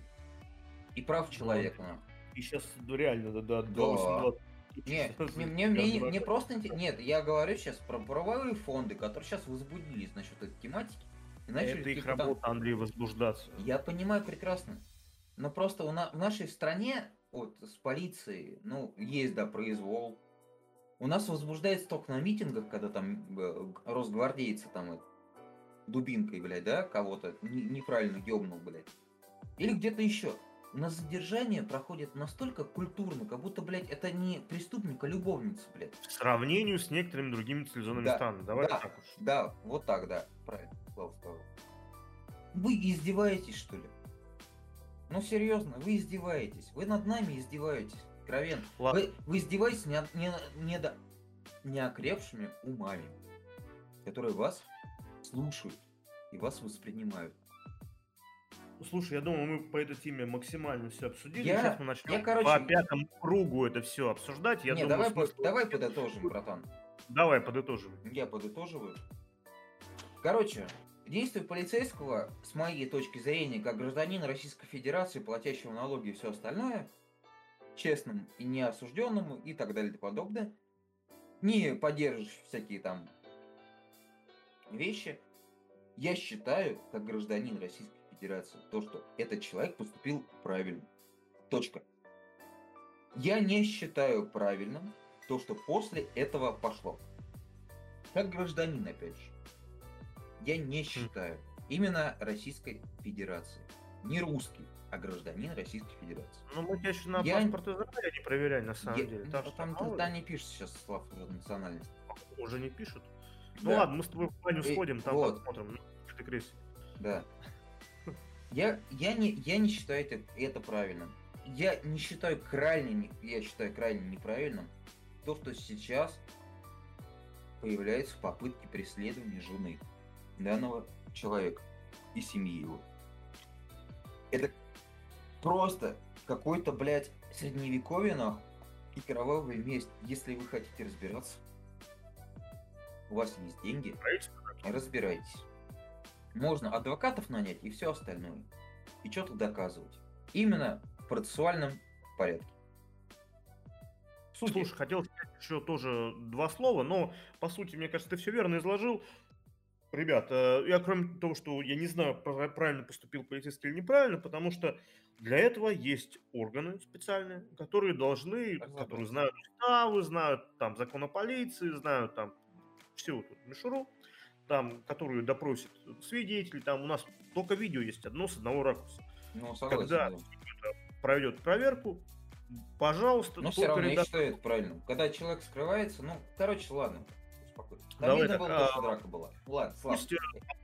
и прав человека. И сейчас ну, реально, да, да, до 8:20 Не, часа мне, мне, мне, мне просто Нет, я говорю сейчас про правовые фонды, которые сейчас возбудились насчет этой тематики. И начали, Это их типа, там- работа, Андрей, возбуждаться. Я понимаю прекрасно. Но просто у на- в нашей стране, вот с полицией, ну, есть, да, произвол. У нас возбуждается только на митингах, когда там э, росгвардейцы там дубинкой, блядь, да, кого-то не- неправильно ёбнул, блядь. Или где-то еще. У нас задержание проходит настолько культурно, как будто, блядь, это не преступник, а любовница, блядь. В сравнении с некоторыми другими цивилизованными Да, странами. Давай да. так уж. Да, вот так, да. Правильно, Слава сказал. Вы издеваетесь, что ли? Ну, серьезно, вы издеваетесь. Вы над нами издеваетесь. Откровенно. Ладно. Вы, вы издеваетесь не, не, не, до- не окрепшими умами, которые вас слушают и вас воспринимают. Слушай, я думаю, мы по этой теме максимально все обсудили. Я- Сейчас мы начнем я, короче- по пятому кругу это все обсуждать. Я не, думаю, давай, смысла- давай подытожим, братан. Давай подытожим. Я подытоживаю. Короче, действия полицейского, с моей точки зрения, как гражданина Российской Федерации, платящего налоги и все остальное, честным и неосужденному и так далее и подобное, не поддерживаешь всякие там вещи, я считаю, как гражданин Российской Федерации, то, что этот человек поступил правильно. Точка. Я не считаю правильным то, что после этого пошло. Как гражданин, опять же. Я не считаю. Именно Российской Федерации. Не русский, а гражданин Российской Федерации. Ну, мы еще на Я- паспорт Израиля не проверяли, на самом Я- деле. ну, что там, ли, там не пишет сейчас Слав уже национальность. уже не пишут. Ну Да. ладно, мы с тобой в И- сходим, там вот. посмотрим. Ну, ты крестик. Да. Я, я, не, я не считаю это, это правильным. Я не считаю крайне, не- я считаю крайне неправильным то, что сейчас появляются попытки преследования жены данного человека и семьи его. Это просто какой-то, блядь, средневековье, нахуй, и кровавая месть. Если вы хотите разбираться, у вас есть деньги, разбирайтесь. Можно адвокатов нанять и все остальное. И что-то доказывать. Именно в процессуальном порядке. Суде. Слушай, хотел сказать еще тоже два слова, но по сути, мне кажется, ты все верно изложил. ребят, э, я кроме того, что я не знаю, правильно поступил полицейский или неправильно, потому что для этого есть органы специальные, которые должны, которые знают уставы, знают там закон о полиции, знают там всю эту мишуру, там, которые допросят свидетелей, там у нас только видео есть одно с одного ракурса. Ну, согласен, Когда да. пройдет проверку, пожалуйста, Но все равно, я считаю, это правильно. Когда человек скрывается, ну, короче, ладно, успокойся. Там Давай видно так, было, а, что драка была. Ладно, слава. Пусть э,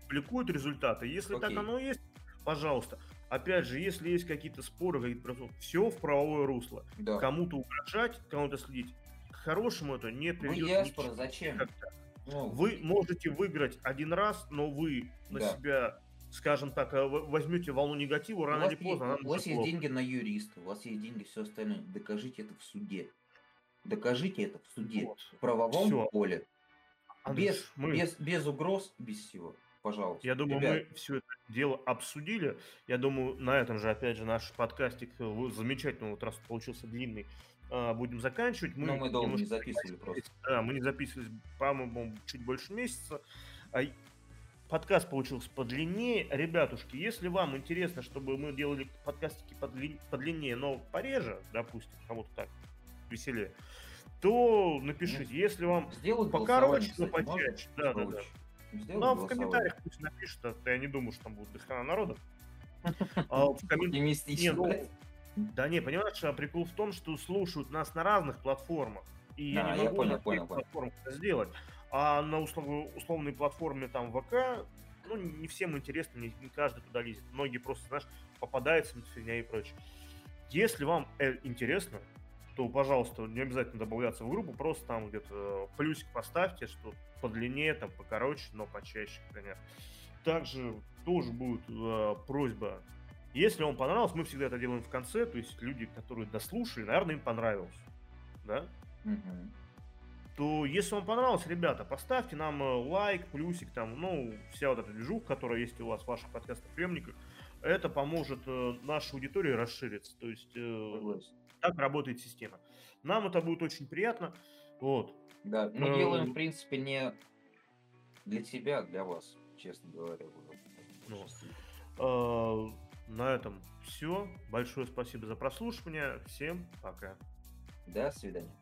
публикуют результаты. Если так Окей. оно и есть, пожалуйста. Опять же, если есть какие-то споры, какие-то все в правовое русло. Да. Кому-то угрожать, кому-то следить. К хорошему это не приведет. ни к зачем? никогда. Ну, Вы можете выиграть один раз, но вы на Да. себя, скажем так, э, возьмете волну негатива, рано или поздно. есть, у вас есть деньги на юриста, у вас есть деньги, все остальное. Докажите это в суде. Докажите это в суде. Вот. В правовом Всё. поле. Андрюш, Без, мы- без, без угрос, без всего. Пожалуйста. Я думаю, Ребят, мы все это дело обсудили. Я думаю, на этом же, опять же, наш подкастик э, замечательный, вот раз получился длинный, будем заканчивать. Ну, мы долго не записывали просто. Да, мы не записывались, по-моему, чуть больше месяца. А подкаст получился подлиннее. Ребятушки, если вам интересно, чтобы мы делали подкастики подли- подлиннее, но пореже, допустим, кому-то так веселее, то напишите. Если вам Сделать покороче, но почаще. Да, да, да. ну, а в комментариях пусть напишут, а я не думаю, что там будет дохрена народа. А в коммен- Да не, понимаешь, а прикол в том, что слушают нас на разных платформах. И А, я не я могу понял, на понял, понял. платформах это сделать. А на услов- условной платформе там ВК, ну, не всем интересно, не, не каждый туда лезет. Многие просто, знаешь, попадаются на фигня и прочее. Если вам э, интересно, то, пожалуйста, не обязательно добавляться в группу, просто там где-то плюсик поставьте, что подлиннее, там, покороче, но почаще, например. Также тоже будет э, просьба, если вам понравилось, мы всегда это делаем в конце, то есть люди, которые дослушали, наверное, им понравилось, да? Мгм. то если вам понравилось, ребята, поставьте нам э, лайк, плюсик, там, ну, вся вот эта движуха, которая есть у вас в ваших подкастоприемниках, это поможет э, нашей аудитории расшириться. То есть э, так работает система. Нам это будет очень приятно. Вот. Да, мы Э, делаем, в принципе, не для себя, а для вас, честно говоря. Ну, На этом все. Большое спасибо за прослушивание. Всем пока. До свидания.